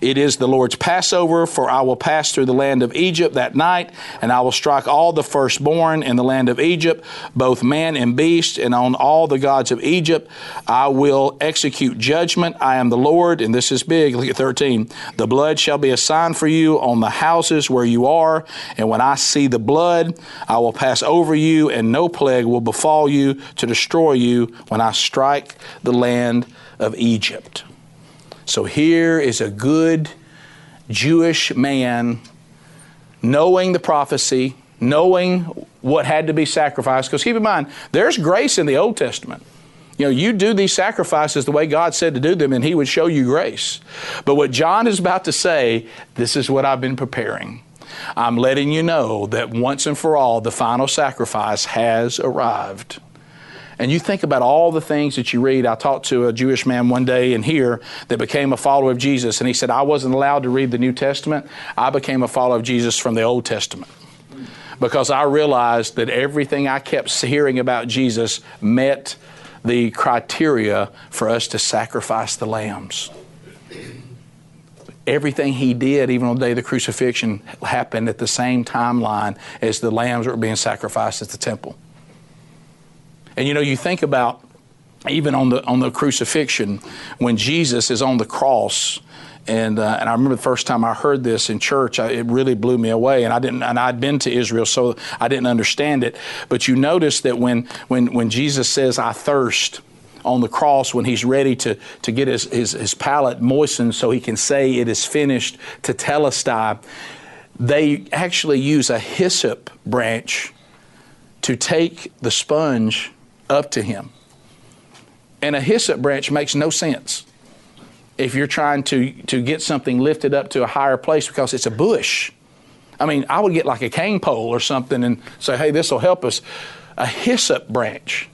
It is the Lord's Passover, for I will pass through the land of Egypt that night, and I will strike all the firstborn in the land of Egypt, both man and beast, and on all the gods of Egypt I will execute judgment. I am the Lord, and this is big. Look at 13. The blood shall be a sign for you on the houses where you are, and when I see the blood, I will pass over you, and no plague will befall you to destroy you when I strike the land of Egypt. So here is a good Jewish man knowing the prophecy, knowing what had to be sacrificed. Because keep in mind, there's grace in the Old Testament. You know, you do these sacrifices the way God said to do them, and He would show you grace. But what John is about to say, this is what I've been preparing. I'm letting you know that once and for all, the final sacrifice has arrived. And you think about all the things that you read. I talked to a Jewish man one day in here that became a follower of Jesus, and he said, I wasn't allowed to read the New Testament. I became a follower of Jesus from the Old Testament because I realized that everything I kept hearing about Jesus met the criteria for us to sacrifice the lambs. Everything he did, even on the day of the crucifixion, happened at the same timeline as the lambs were being sacrificed at the temple. And you know, you think about even on the on the crucifixion when Jesus is on the cross. And, uh, and I remember the first time I heard this in church, I, it really blew me away. And I didn't, and I'd been to Israel, so I didn't understand it. But you notice that when, when, when Jesus says, "I thirst," on the cross when he's ready to, to get his, his, his palate moistened so he can say it is finished tetelestai, they actually use a hyssop branch to take the sponge up to him. And a hyssop branch makes no sense if you're trying to, to get something lifted up to a higher place because it's a bush. I mean, I would get like a cane pole or something and say, hey, this will help us. A hyssop branch.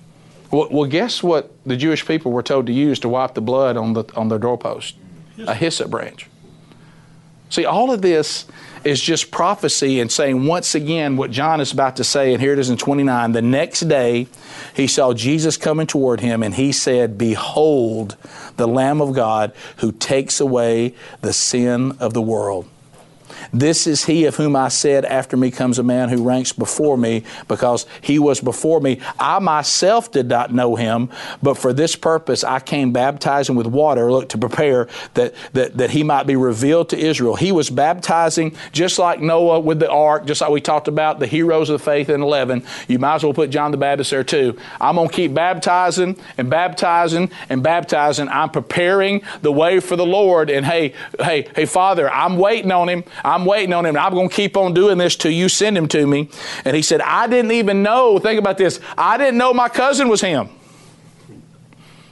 Well, well, guess what the Jewish people were told to use to wipe the blood on, the, on their doorpost? A hyssop branch. See, all of this is just prophecy and saying once again what John is about to say, and here it is in 29. The next day he saw Jesus coming toward him, and he said, Behold, the Lamb of God who takes away the sin of the world. This is he of whom I said, After me comes a man who ranks before me, because he was before me. I myself did not know him, but for this purpose I came baptizing with water, look, to prepare that, that, that he might be revealed to Israel. He was baptizing just like Noah with the ark, just like we talked about the heroes of the faith in 11. You might as well put John the Baptist there too. I'm going to keep baptizing and baptizing and baptizing. I'm preparing the way for the Lord. And hey, hey, hey, Father, I'm waiting on him. I'm waiting on him. I'm going to keep on doing this till you send him to me. And he said, I didn't even know. Think about this. I didn't know my cousin was him.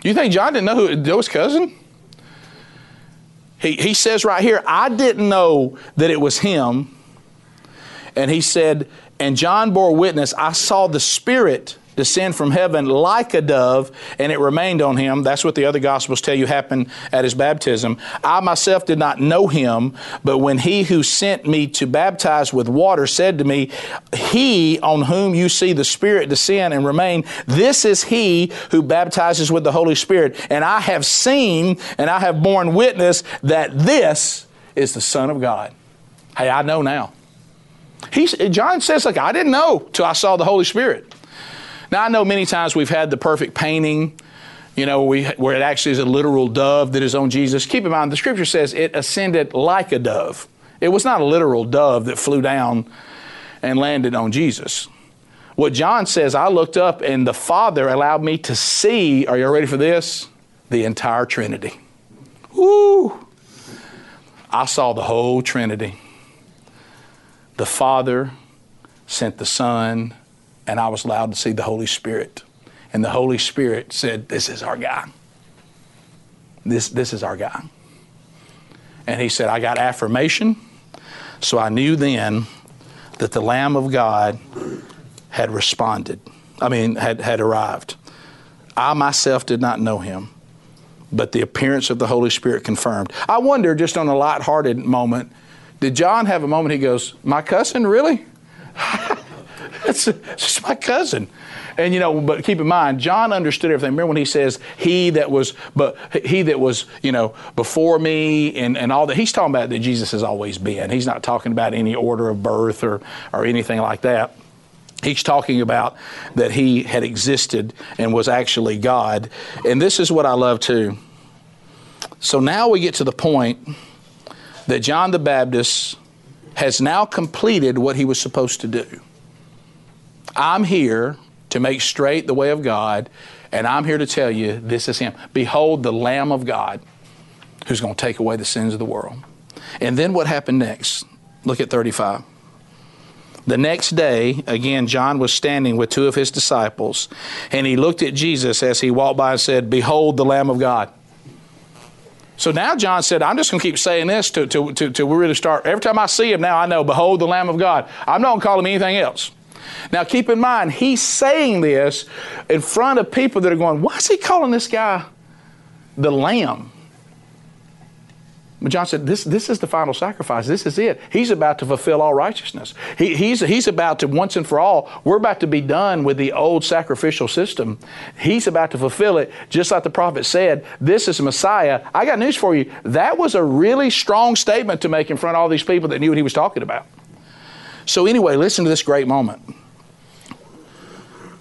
You think John didn't know who that was cousin? He, he says right here, I didn't know that it was him. And he said, and John bore witness, I saw the Spirit descend from heaven like a dove, and it remained on him. That's what the other Gospels tell you happened at his baptism. I myself did not know him, but when he who sent me to baptize with water said to me, He on whom you see the Spirit descend and remain, this is he who baptizes with the Holy Spirit. And I have seen and I have borne witness that this is the Son of God. Hey, I know now. He, John says, like, I didn't know till I saw the Holy Spirit. Now, I know many times we've had the perfect painting, you know, we, where it actually is a literal dove that is on Jesus. Keep in mind, the scripture says it ascended like a dove. It was not a literal dove that flew down and landed on Jesus. What John says, I looked up and the Father allowed me to see, are you ready for this? The entire Trinity. Woo! I saw the whole Trinity. The Father sent the Son, and I was allowed to see the Holy Spirit. And the Holy Spirit said, This is our guy. This, this is our guy. And he said, I got affirmation, so I knew then that the Lamb of God had responded. I mean, had, had arrived. I myself did not know him, but the appearance of the Holy Spirit confirmed. I wonder, just on a light-hearted moment, did John have a moment he goes, My cousin, really? Just my cousin. And you know, but keep in mind, John understood everything. Remember when he says, "He that was, but he that was, you know, before me," and, and all that. He's talking about that Jesus has always been. He's not talking about any order of birth or or anything like that. He's talking about that he had existed and was actually God. And this is what I love too. So now we get to the point that John the Baptist has now completed what he was supposed to do. I'm here to make straight the way of God, and I'm here to tell you this is Him. Behold, the Lamb of God who's going to take away the sins of the world. And then what happened next? Look at 35. The next day, again, John was standing with two of his disciples, and he looked at Jesus as he walked by and said, Behold, the Lamb of God. So now John said, I'm just going to keep saying this till, till, till, we really start. Every time I see him now, I know, Behold, the Lamb of God. I'm not going to call him anything else. Now, keep in mind, he's saying this in front of people that are going, why is he calling this guy the lamb? But John said, this, this is the final sacrifice. This is it. He's about to fulfill all righteousness. He, he's, he's about to, once and for all, we're about to be done with the old sacrificial system. He's about to fulfill it, just like the prophet said, this is Messiah. I got news for you. That was a really strong statement to make in front of all these people that knew what he was talking about. So, anyway, listen to this great moment.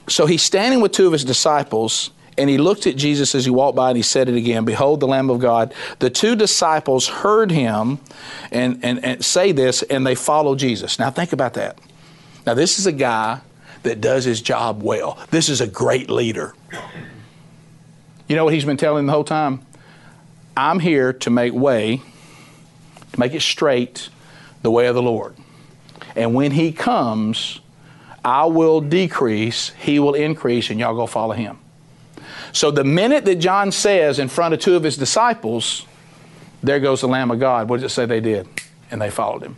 So he's standing with two of his disciples, and he looked at Jesus as he walked by and he said it again Behold, the Lamb of God. The two disciples heard him and, and, and say this, and they followed Jesus. Now, think about that. Now, this is a guy that does his job well, this is a great leader. You know what he's been telling the whole time? I'm here to make way, to make it straight, the way of the Lord. And when he comes, I will decrease, he will increase, and y'all go follow him. So the minute that John says in front of two of his disciples, there goes the Lamb of God, what does it say they did? And they followed him.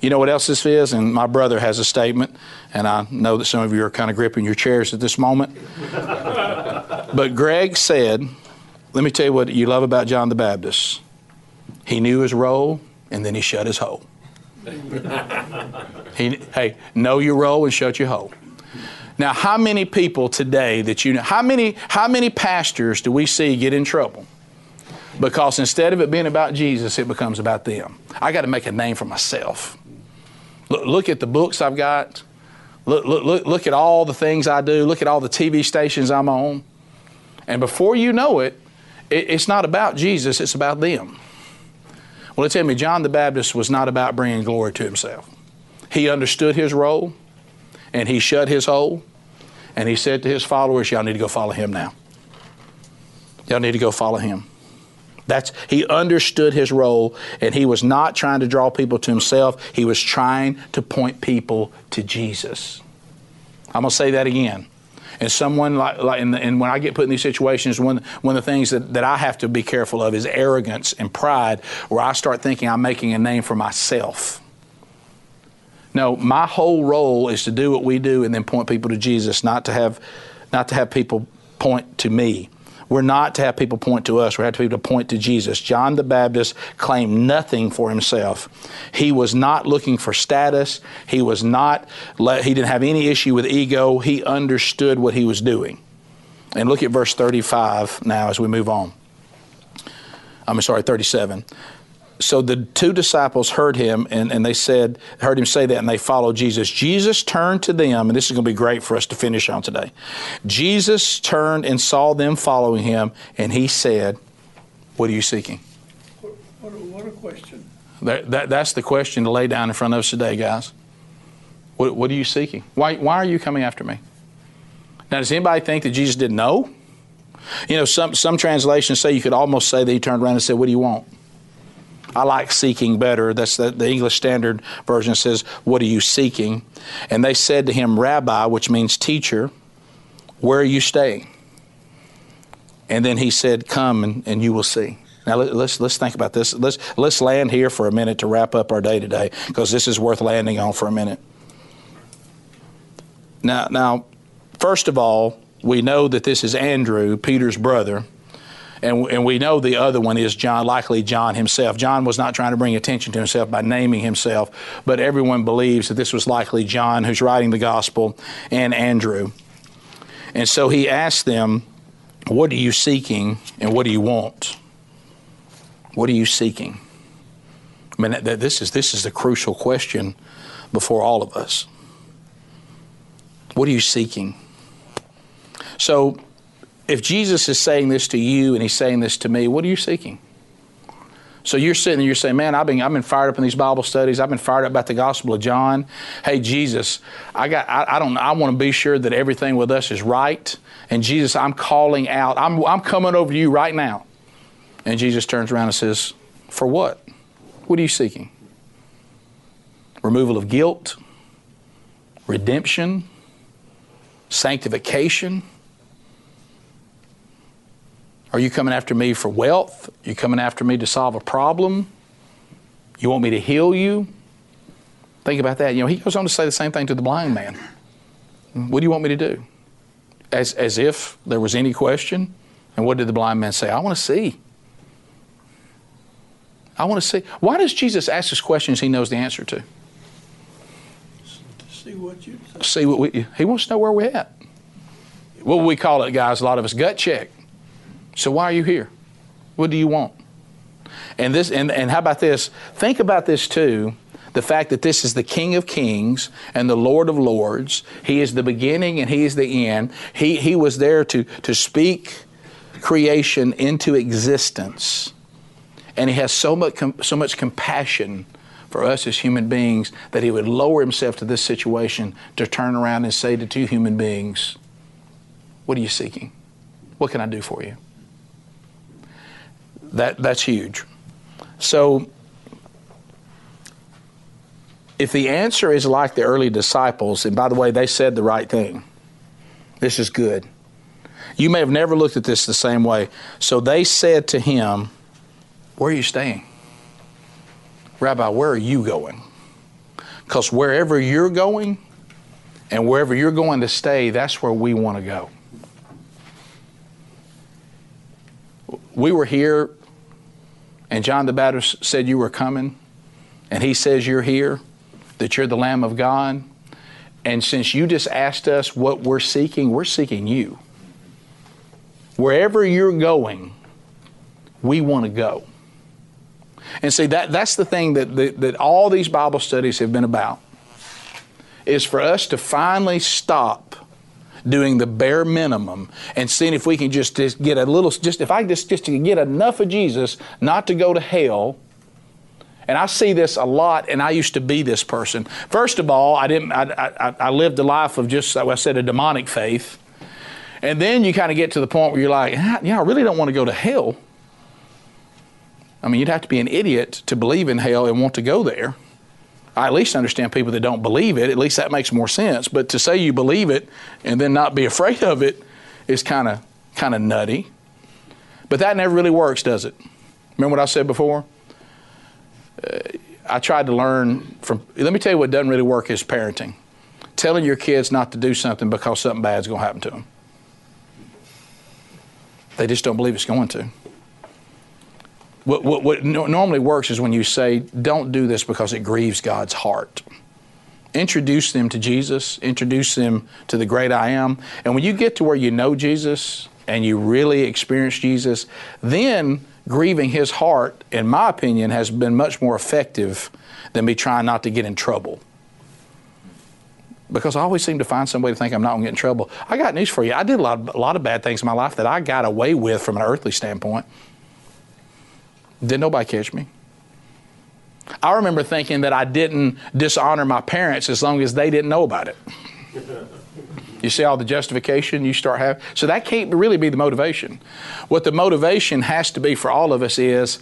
You know what else this is? And my brother has a statement, and I know that some of you are kind of gripping your chairs at this moment. but Greg said, let me tell you what you love about John the Baptist. He knew his role, and then he shut his hole. He, hey, know your role and shut your hole. Now, how many people today that you know, how many, how many pastors do we see get in trouble? Because instead of it being about Jesus, it becomes about them. I got to make a name for myself. Look, look at the books I've got. Look, look, look, look at all the things I do. Look at all the TV stations I'm on. And before you know it, it it's not about Jesus, it's about them. Well, tell me, John the Baptist was not about bringing glory to himself. He understood his role and he shut his hole and he said to his followers, Y'all need to go follow him now. Y'all need to go follow him. That's he understood his role and he was not trying to draw people to himself. He was trying to point people to Jesus. I'm going to say that again. And someone like, like and when I get put in these situations, one, one of the things that, that I have to be careful of is arrogance and pride, where I start thinking I'm making a name for myself. No, my whole role is to do what we do and then point people to Jesus, not to have, not to have people point to me. We're not to have people point to us. We have to have people to point to Jesus. John the Baptist claimed nothing for himself. He was not looking for status. He was not. He didn't have any issue with ego. He understood what he was doing. And look at verse 35 now as we move on. I'm sorry, 37 so the two disciples heard him and, and they said, heard him say that, and they followed Jesus. Jesus turned to them, and this is going to be great for us to finish on today. Jesus turned and saw them following him, and he said, What are you seeking? What, what, a, what a question. That, that, that's the question to lay down in front of us today, guys. What, what are you seeking? Why, why are you coming after me? Now, does anybody think that Jesus didn't know? You know, some, some translations say you could almost say that he turned around and said, What do you want? I like seeking better. That's the, the English Standard Version says, What are you seeking? And they said to him, Rabbi, which means teacher, where are you staying? And then he said, Come and, and you will see. Now let's let's think about this. Let's let's land here for a minute to wrap up our day today because this is worth landing on for a minute. Now now, first of all, we know that this is Andrew, Peter's brother, and, and we know the other one is John, likely John himself. John was not trying to bring attention to himself by naming himself, but everyone believes that this was likely John who's writing the gospel and Andrew. And so he asked them, What are you seeking and what do you want? What are you seeking? I mean, this is, this is the crucial question before all of us. What are you seeking? So, if Jesus is saying this to you and he's saying this to me, what are you seeking? So you're sitting there, you're saying, Man, I've been, I've been fired up in these Bible studies. I've been fired up about the Gospel of John. Hey, Jesus, I got, I, I don't, I want to be sure that everything with us is right. And Jesus, I'm calling out. I'm, I'm coming over to you right now. And Jesus turns around and says, For what? What are you seeking? Removal of guilt, redemption, sanctification are you coming after me for wealth? Are you coming after me to solve a problem? You want me to heal you? Think about that. You know, he goes on to say the same thing to the blind man. What do you want me to do? As, as if there was any question. And what did the blind man say? I want to see. I want to see. Why does Jesus ask us questions he knows the answer to? See what you. See what we, he wants to know where we're at. What we call it, guys, a lot of us, gut check. So why are you here? What do you want? And this and, and how about this? Think about this too. The fact that this is the King of Kings and the Lord of Lords. He is the beginning and He is the end. He, he was there to, to speak creation into existence. And He has so much, so much compassion for us as human beings that He would lower Himself to this situation to turn around and say to two human beings, What are you seeking? What can I do for you? That, that's huge. So, if the answer is like the early disciples, and by the way, they said the right thing, this is good. You may have never looked at this the same way. So they said to him, Where are you staying? Rabbi, where are you going? Because wherever you're going and wherever you're going to stay, that's where we want to go. We were here and John the Baptist said you were coming, and he says you're here, that you're the Lamb of God, and since you just asked us what we're seeking, we're seeking you. Wherever you're going, we want to go. And see, that, that's the thing that, that, that all these Bible studies have been about, is for us to finally stop doing the bare minimum and seeing if we can just, just get a little, just if I just, just to get enough of Jesus not to go to hell. And I see this a lot, and I used to be this person. First of all, I didn't. I, I, I lived a life of just, like I said, a demonic faith. And then you kind of get to the point where you're like, ah, yeah, I really don't want to go to hell. I mean, you'd have to be an idiot to believe in hell and want to go there. I at least understand people that don't believe it. At least that makes more sense. But to say you believe it and then not be afraid of it is kind of kind of nutty. But that never really works, does it? Remember what I said before? Uh, I tried to learn from. Let me tell you what doesn't really work is parenting. Telling your kids not to do something because something bad's going to happen to them. They just don't believe it's going to. What, what, what normally works is when you say, don't do this because it grieves God's heart. Introduce them to Jesus, introduce them to the great I am. And when you get to where you know Jesus and you really experience Jesus, then grieving his heart, in my opinion, has been much more effective than me trying not to get in trouble. Because I always seem to find some way to think I'm not going to get in trouble. I got news for you. I did a lot, of, a lot of bad things in my life that I got away with from an earthly standpoint. Didn't nobody catch me. I remember thinking that I didn't dishonor my parents as long as they didn't know about it. You see all the justification you start having? So that can't really be the motivation. What the motivation has to be for all of us is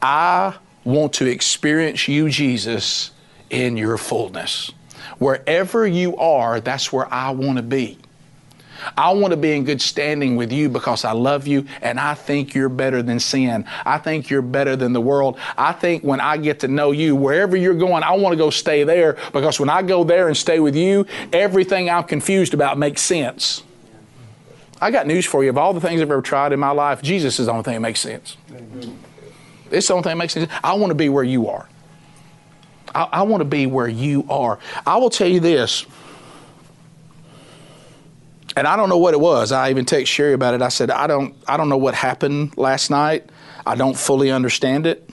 I want to experience you, Jesus, in your fullness. Wherever you are, that's where I want to be. I want to be in good standing with you because I love you and I think you're better than sin. I think you're better than the world. I think when I get to know you, wherever you're going, I want to go stay there because when I go there and stay with you, everything I'm confused about makes sense. I got news for you. Of all the things I've ever tried in my life, Jesus is the only thing that makes sense. It's the only thing that makes sense. I want to be where you are. I, I want to be where you are. I will tell you this and I don't know what it was. I even text Sheri about it. I said, I don't, I don't know what happened last night. I don't fully understand it.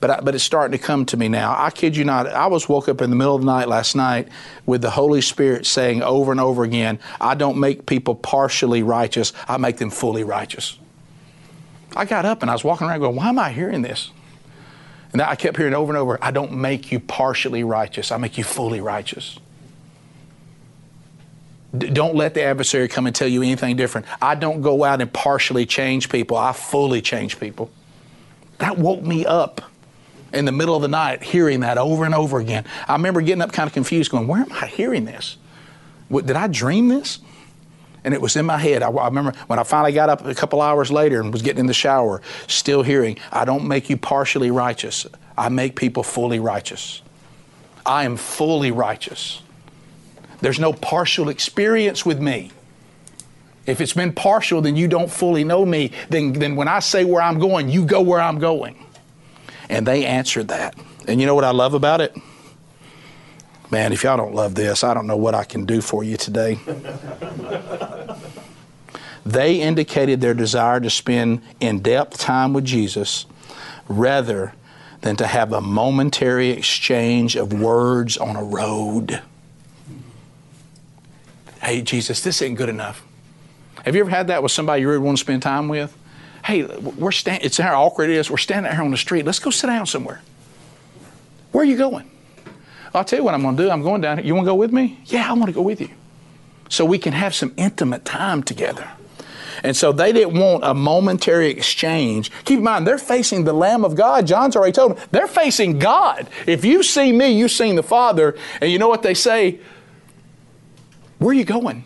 But, I, but it's starting to come to me now. I kid you not. I was woke up in the middle of the night last night with the Holy Spirit saying over and over again, I don't make people partially righteous, I make them fully righteous. I got up and I was walking around going, Why am I hearing this? And I kept hearing over and over, I don't make you partially righteous, I make you fully righteous. Don't let the adversary come and tell you anything different. I don't go out and partially change people, I fully change people. That woke me up in the middle of the night hearing that over and over again. I remember getting up kind of confused, going, Where am I hearing this? What, did I dream this? And it was in my head. I, I, remember when I finally got up a couple hours later and was getting in the shower, still hearing, I don't make you partially righteous, I make people fully righteous. I am fully righteous. There's no partial experience with me. If it's been partial, then you don't fully know me. Then, then when I say where I'm going, you go where I'm going. And they answered that. And you know what I love about it? Man, if y'all don't love this, I don't know what I can do for you today. they indicated their desire to spend in depth time with Jesus rather than to have a momentary exchange of words on a road hey, Jesus, this ain't good enough. Have you ever had that with somebody you really want to spend time with? Hey, we're standing, it's how awkward it is. We're standing out here on the street. Let's go sit down somewhere. Where are you going? I'll tell you what I'm going to do. I'm going down here. You want to go with me? Yeah, I want to go with you. So we can have some intimate time together. And so they didn't want a momentary exchange. Keep in mind, they're facing the Lamb of God. John's already told them, they're facing God. If you see me, you've seen the Father. And you know what they say? Where are you going?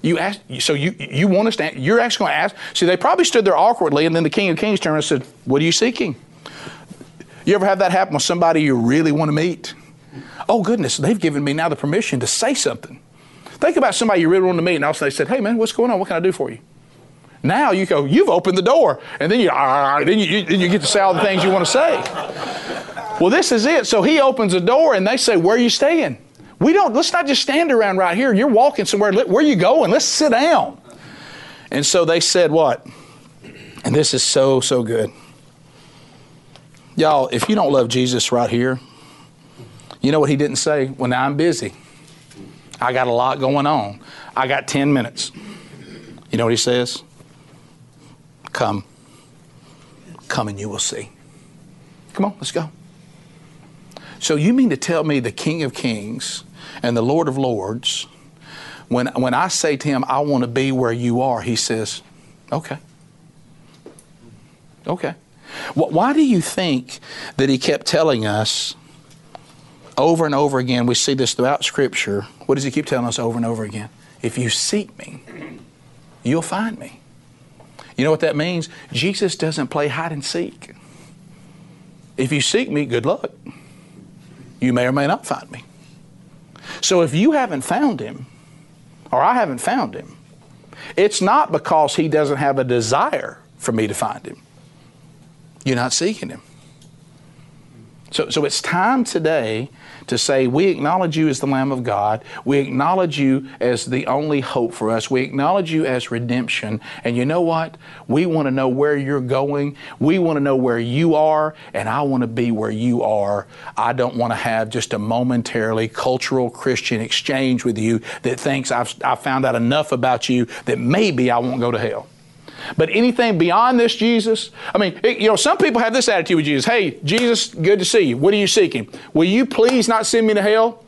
You ask, so you, you want to, you're actually going to ask. See, they probably stood there awkwardly, and then the King of Kings turned and said, What are you seeking? You ever have that happen with somebody you really want to meet? Oh, goodness, they've given me now the permission to say something. Think about somebody you really want to meet, and also they said, Hey, man, what's going on? What can I do for you? Now you go, you've opened the door, and then you, ah, ah, ah, then you, then you get to say all the things you want to say. Well, this is it. So he opens the door, and they say, "Where are you staying?" We don't. Let's not just stand around right here. You're walking somewhere. Where you going? Let's sit down. And so they said, "What?" And this is so so good, y'all. If you don't love Jesus right here, you know what he didn't say? Well, I'm busy, I got a lot going on. I got ten minutes. You know what he says? Come. Come and you will see. Come on, let's go. So you mean to tell me the King of Kings and the Lord of Lords, when, when I say to him, I want to be where you are, he says, okay. Okay. Why do you think that he kept telling us over and over again? We see this throughout Scripture. What does he keep telling us over and over again? If you seek me, you'll find me. You know what that means? Jesus doesn't play hide and seek. If you seek me, good luck. You may or may not find me. So if you haven't found him, or I haven't found him, it's not because he doesn't have a desire for me to find him. You're not seeking him. So, so it's time today to say, We acknowledge you as the Lamb of God. We acknowledge you as the only hope for us. We acknowledge you as redemption. And you know what? We want to know where you're going. We want to know where you are, and I want to be where you are. I don't want to have just a momentarily cultural Christian exchange with you that thinks I've, I've found out enough about you that maybe I won't go to hell. But anything beyond this, Jesus, I mean, it, you know, some people have this attitude with Jesus. Hey, Jesus, good to see you. What are you seeking? Will you please not send me to hell?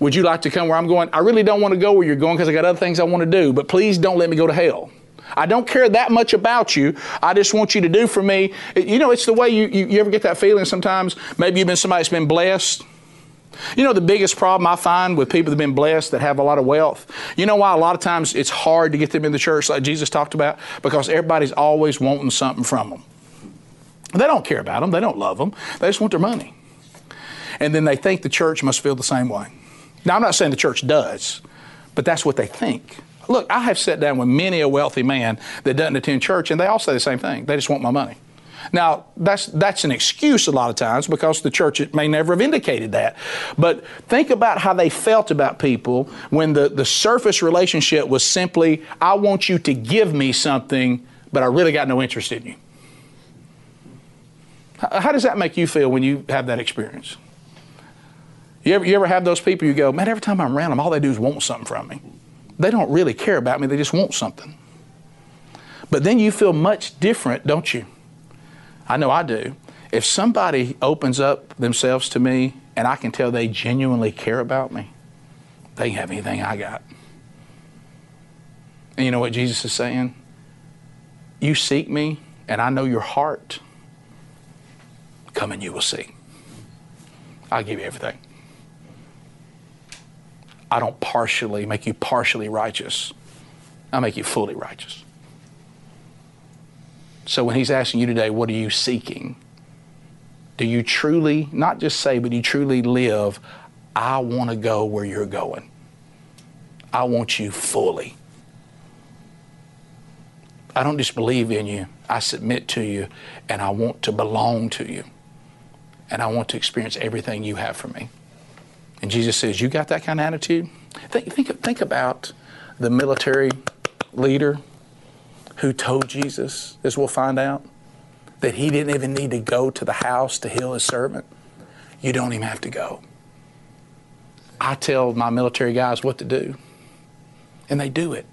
Would you like to come where I'm going? I really don't want to go where you're going because I got other things I want to do, but please don't let me go to hell. I don't care that much about you. I just want you to do for me. You know, it's the way you, you, you ever get that feeling sometimes. Maybe you've been somebody that's been blessed you know, the biggest problem I find with people that have been blessed that have a lot of wealth, you know why a lot of times it's hard to get them in the church like Jesus talked about? Because everybody's always wanting something from them. They don't care about them, they don't love them, they just want their money. And then they think the church must feel the same way. Now, I'm not saying the church does, but that's what they think. Look, I have sat down with many a wealthy man that doesn't attend church, and they all say the same thing. They just want my money. Now, that's, that's an excuse a lot of times because the church may never have indicated that. But think about how they felt about people when the, the surface relationship was simply, I want you to give me something, but I really got no interest in you. How does that make you feel when you have that experience? You ever, you ever have those people you go, man, every time I'm around them, all they do is want something from me. They don't really care about me, they just want something. But then you feel much different, don't you? I know I do. If somebody opens up themselves to me and I can tell they genuinely care about me, they have anything I got. And you know what Jesus is saying? You seek me, and I know your heart. Come and you will see. I'll give you everything. I don't partially make you partially righteous. I make you fully righteous. So when he's asking you today, what are you seeking? Do you truly, not just say, but you truly live, I want to go where you're going? I want you fully. I don't just believe in you, I submit to you, and I want to belong to you. And I want to experience everything you have for me. And Jesus says, You got that kind of attitude? Think, think, think about the military leader who told Jesus, as we'll find out, that he didn't even need to go to the house to heal his servant. You don't even have to go. I tell my military guys what to do, and they do it.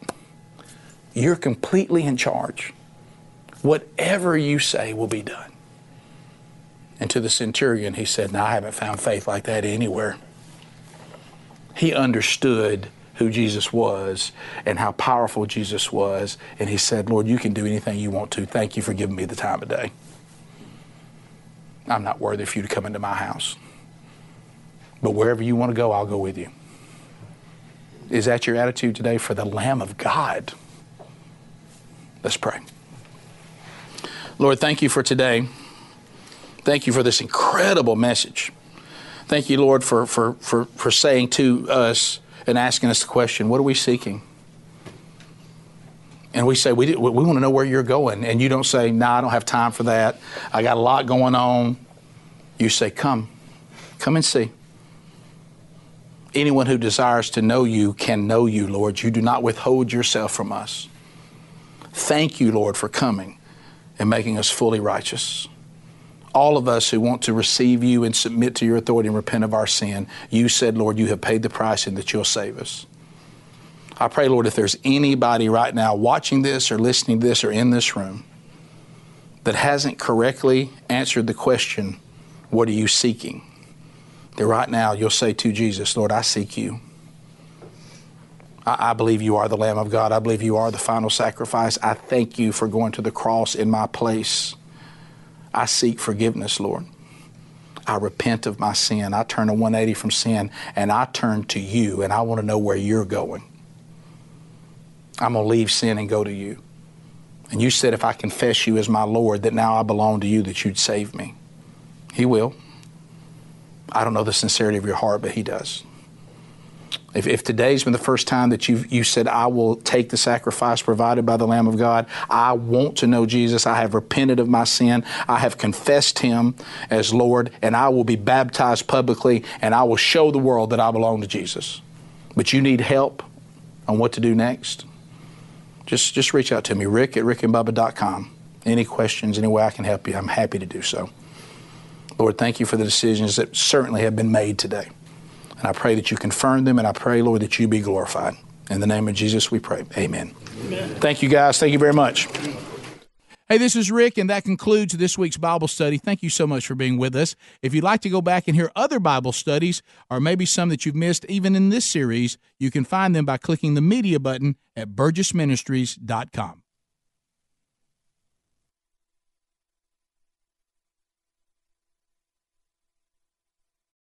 You're completely in charge. Whatever you say will be done. And to the centurion, he said, Now, I haven't found faith like that anywhere. He understood who Jesus was and how powerful Jesus was. And he said, Lord, you can do anything you want to. Thank you for giving me the time of day. I'm not worthy for you to come into my house. But wherever you want to go, I'll go with you. Is that your attitude today for the Lamb of God? Let's pray. Lord, thank you for today. Thank you for this incredible message. Thank you, Lord, for, for, for, for saying to us, and asking us the question what are we seeking? And we say, we, we want to know where you're going. And you don't say, no, nah, I don't have time for that. I got a lot going on. You say, come, come and see. Anyone who desires to know you can know you, Lord. You do not withhold yourself from us. Thank you, Lord, for coming and making us fully righteous. All of us who want to receive you and submit to your authority and repent of our sin, you said, Lord, you have paid the price and that you'll save us. I pray, Lord, if there's anybody right now watching this or listening to this or in this room that hasn't correctly answered the question, What are you seeking? that right now you'll say to Jesus, Lord, I seek you. I, I, believe you are the Lamb of God. I believe you are the final sacrifice. I thank you for going to the cross in my place. I seek forgiveness, Lord. I repent of my sin. I turn a 180 from sin and I turn to you and I want to know where you're going. I'm going to leave sin and go to you. And you said if I confess you as my Lord, that now I belong to you, that you'd save me. He will. I don't know the sincerity of your heart, but He does. If, if today's been the first time that you you said, I will take the sacrifice provided by the Lamb of God, I want to know Jesus, I have repented of my sin, I have confessed Him as Lord, and I will be baptized publicly, and I will show the world that I belong to Jesus. But you need help on what to do next, just, just reach out to me, rick at rickandbubba.com. Any questions, any way I can help you, I'm happy to do so. Lord, thank you for the decisions that certainly have been made today. And I pray that you confirm them, and I pray, Lord, that you be glorified. In the name of Jesus, we pray. Amen. Amen. Thank you, guys. Thank you very much. Hey, this is Rick, and that concludes this week's Bible study. Thank you so much for being with us. If you'd like to go back and hear other Bible studies, or maybe some that you've missed even in this series, you can find them by clicking the media button at burgessministries.com.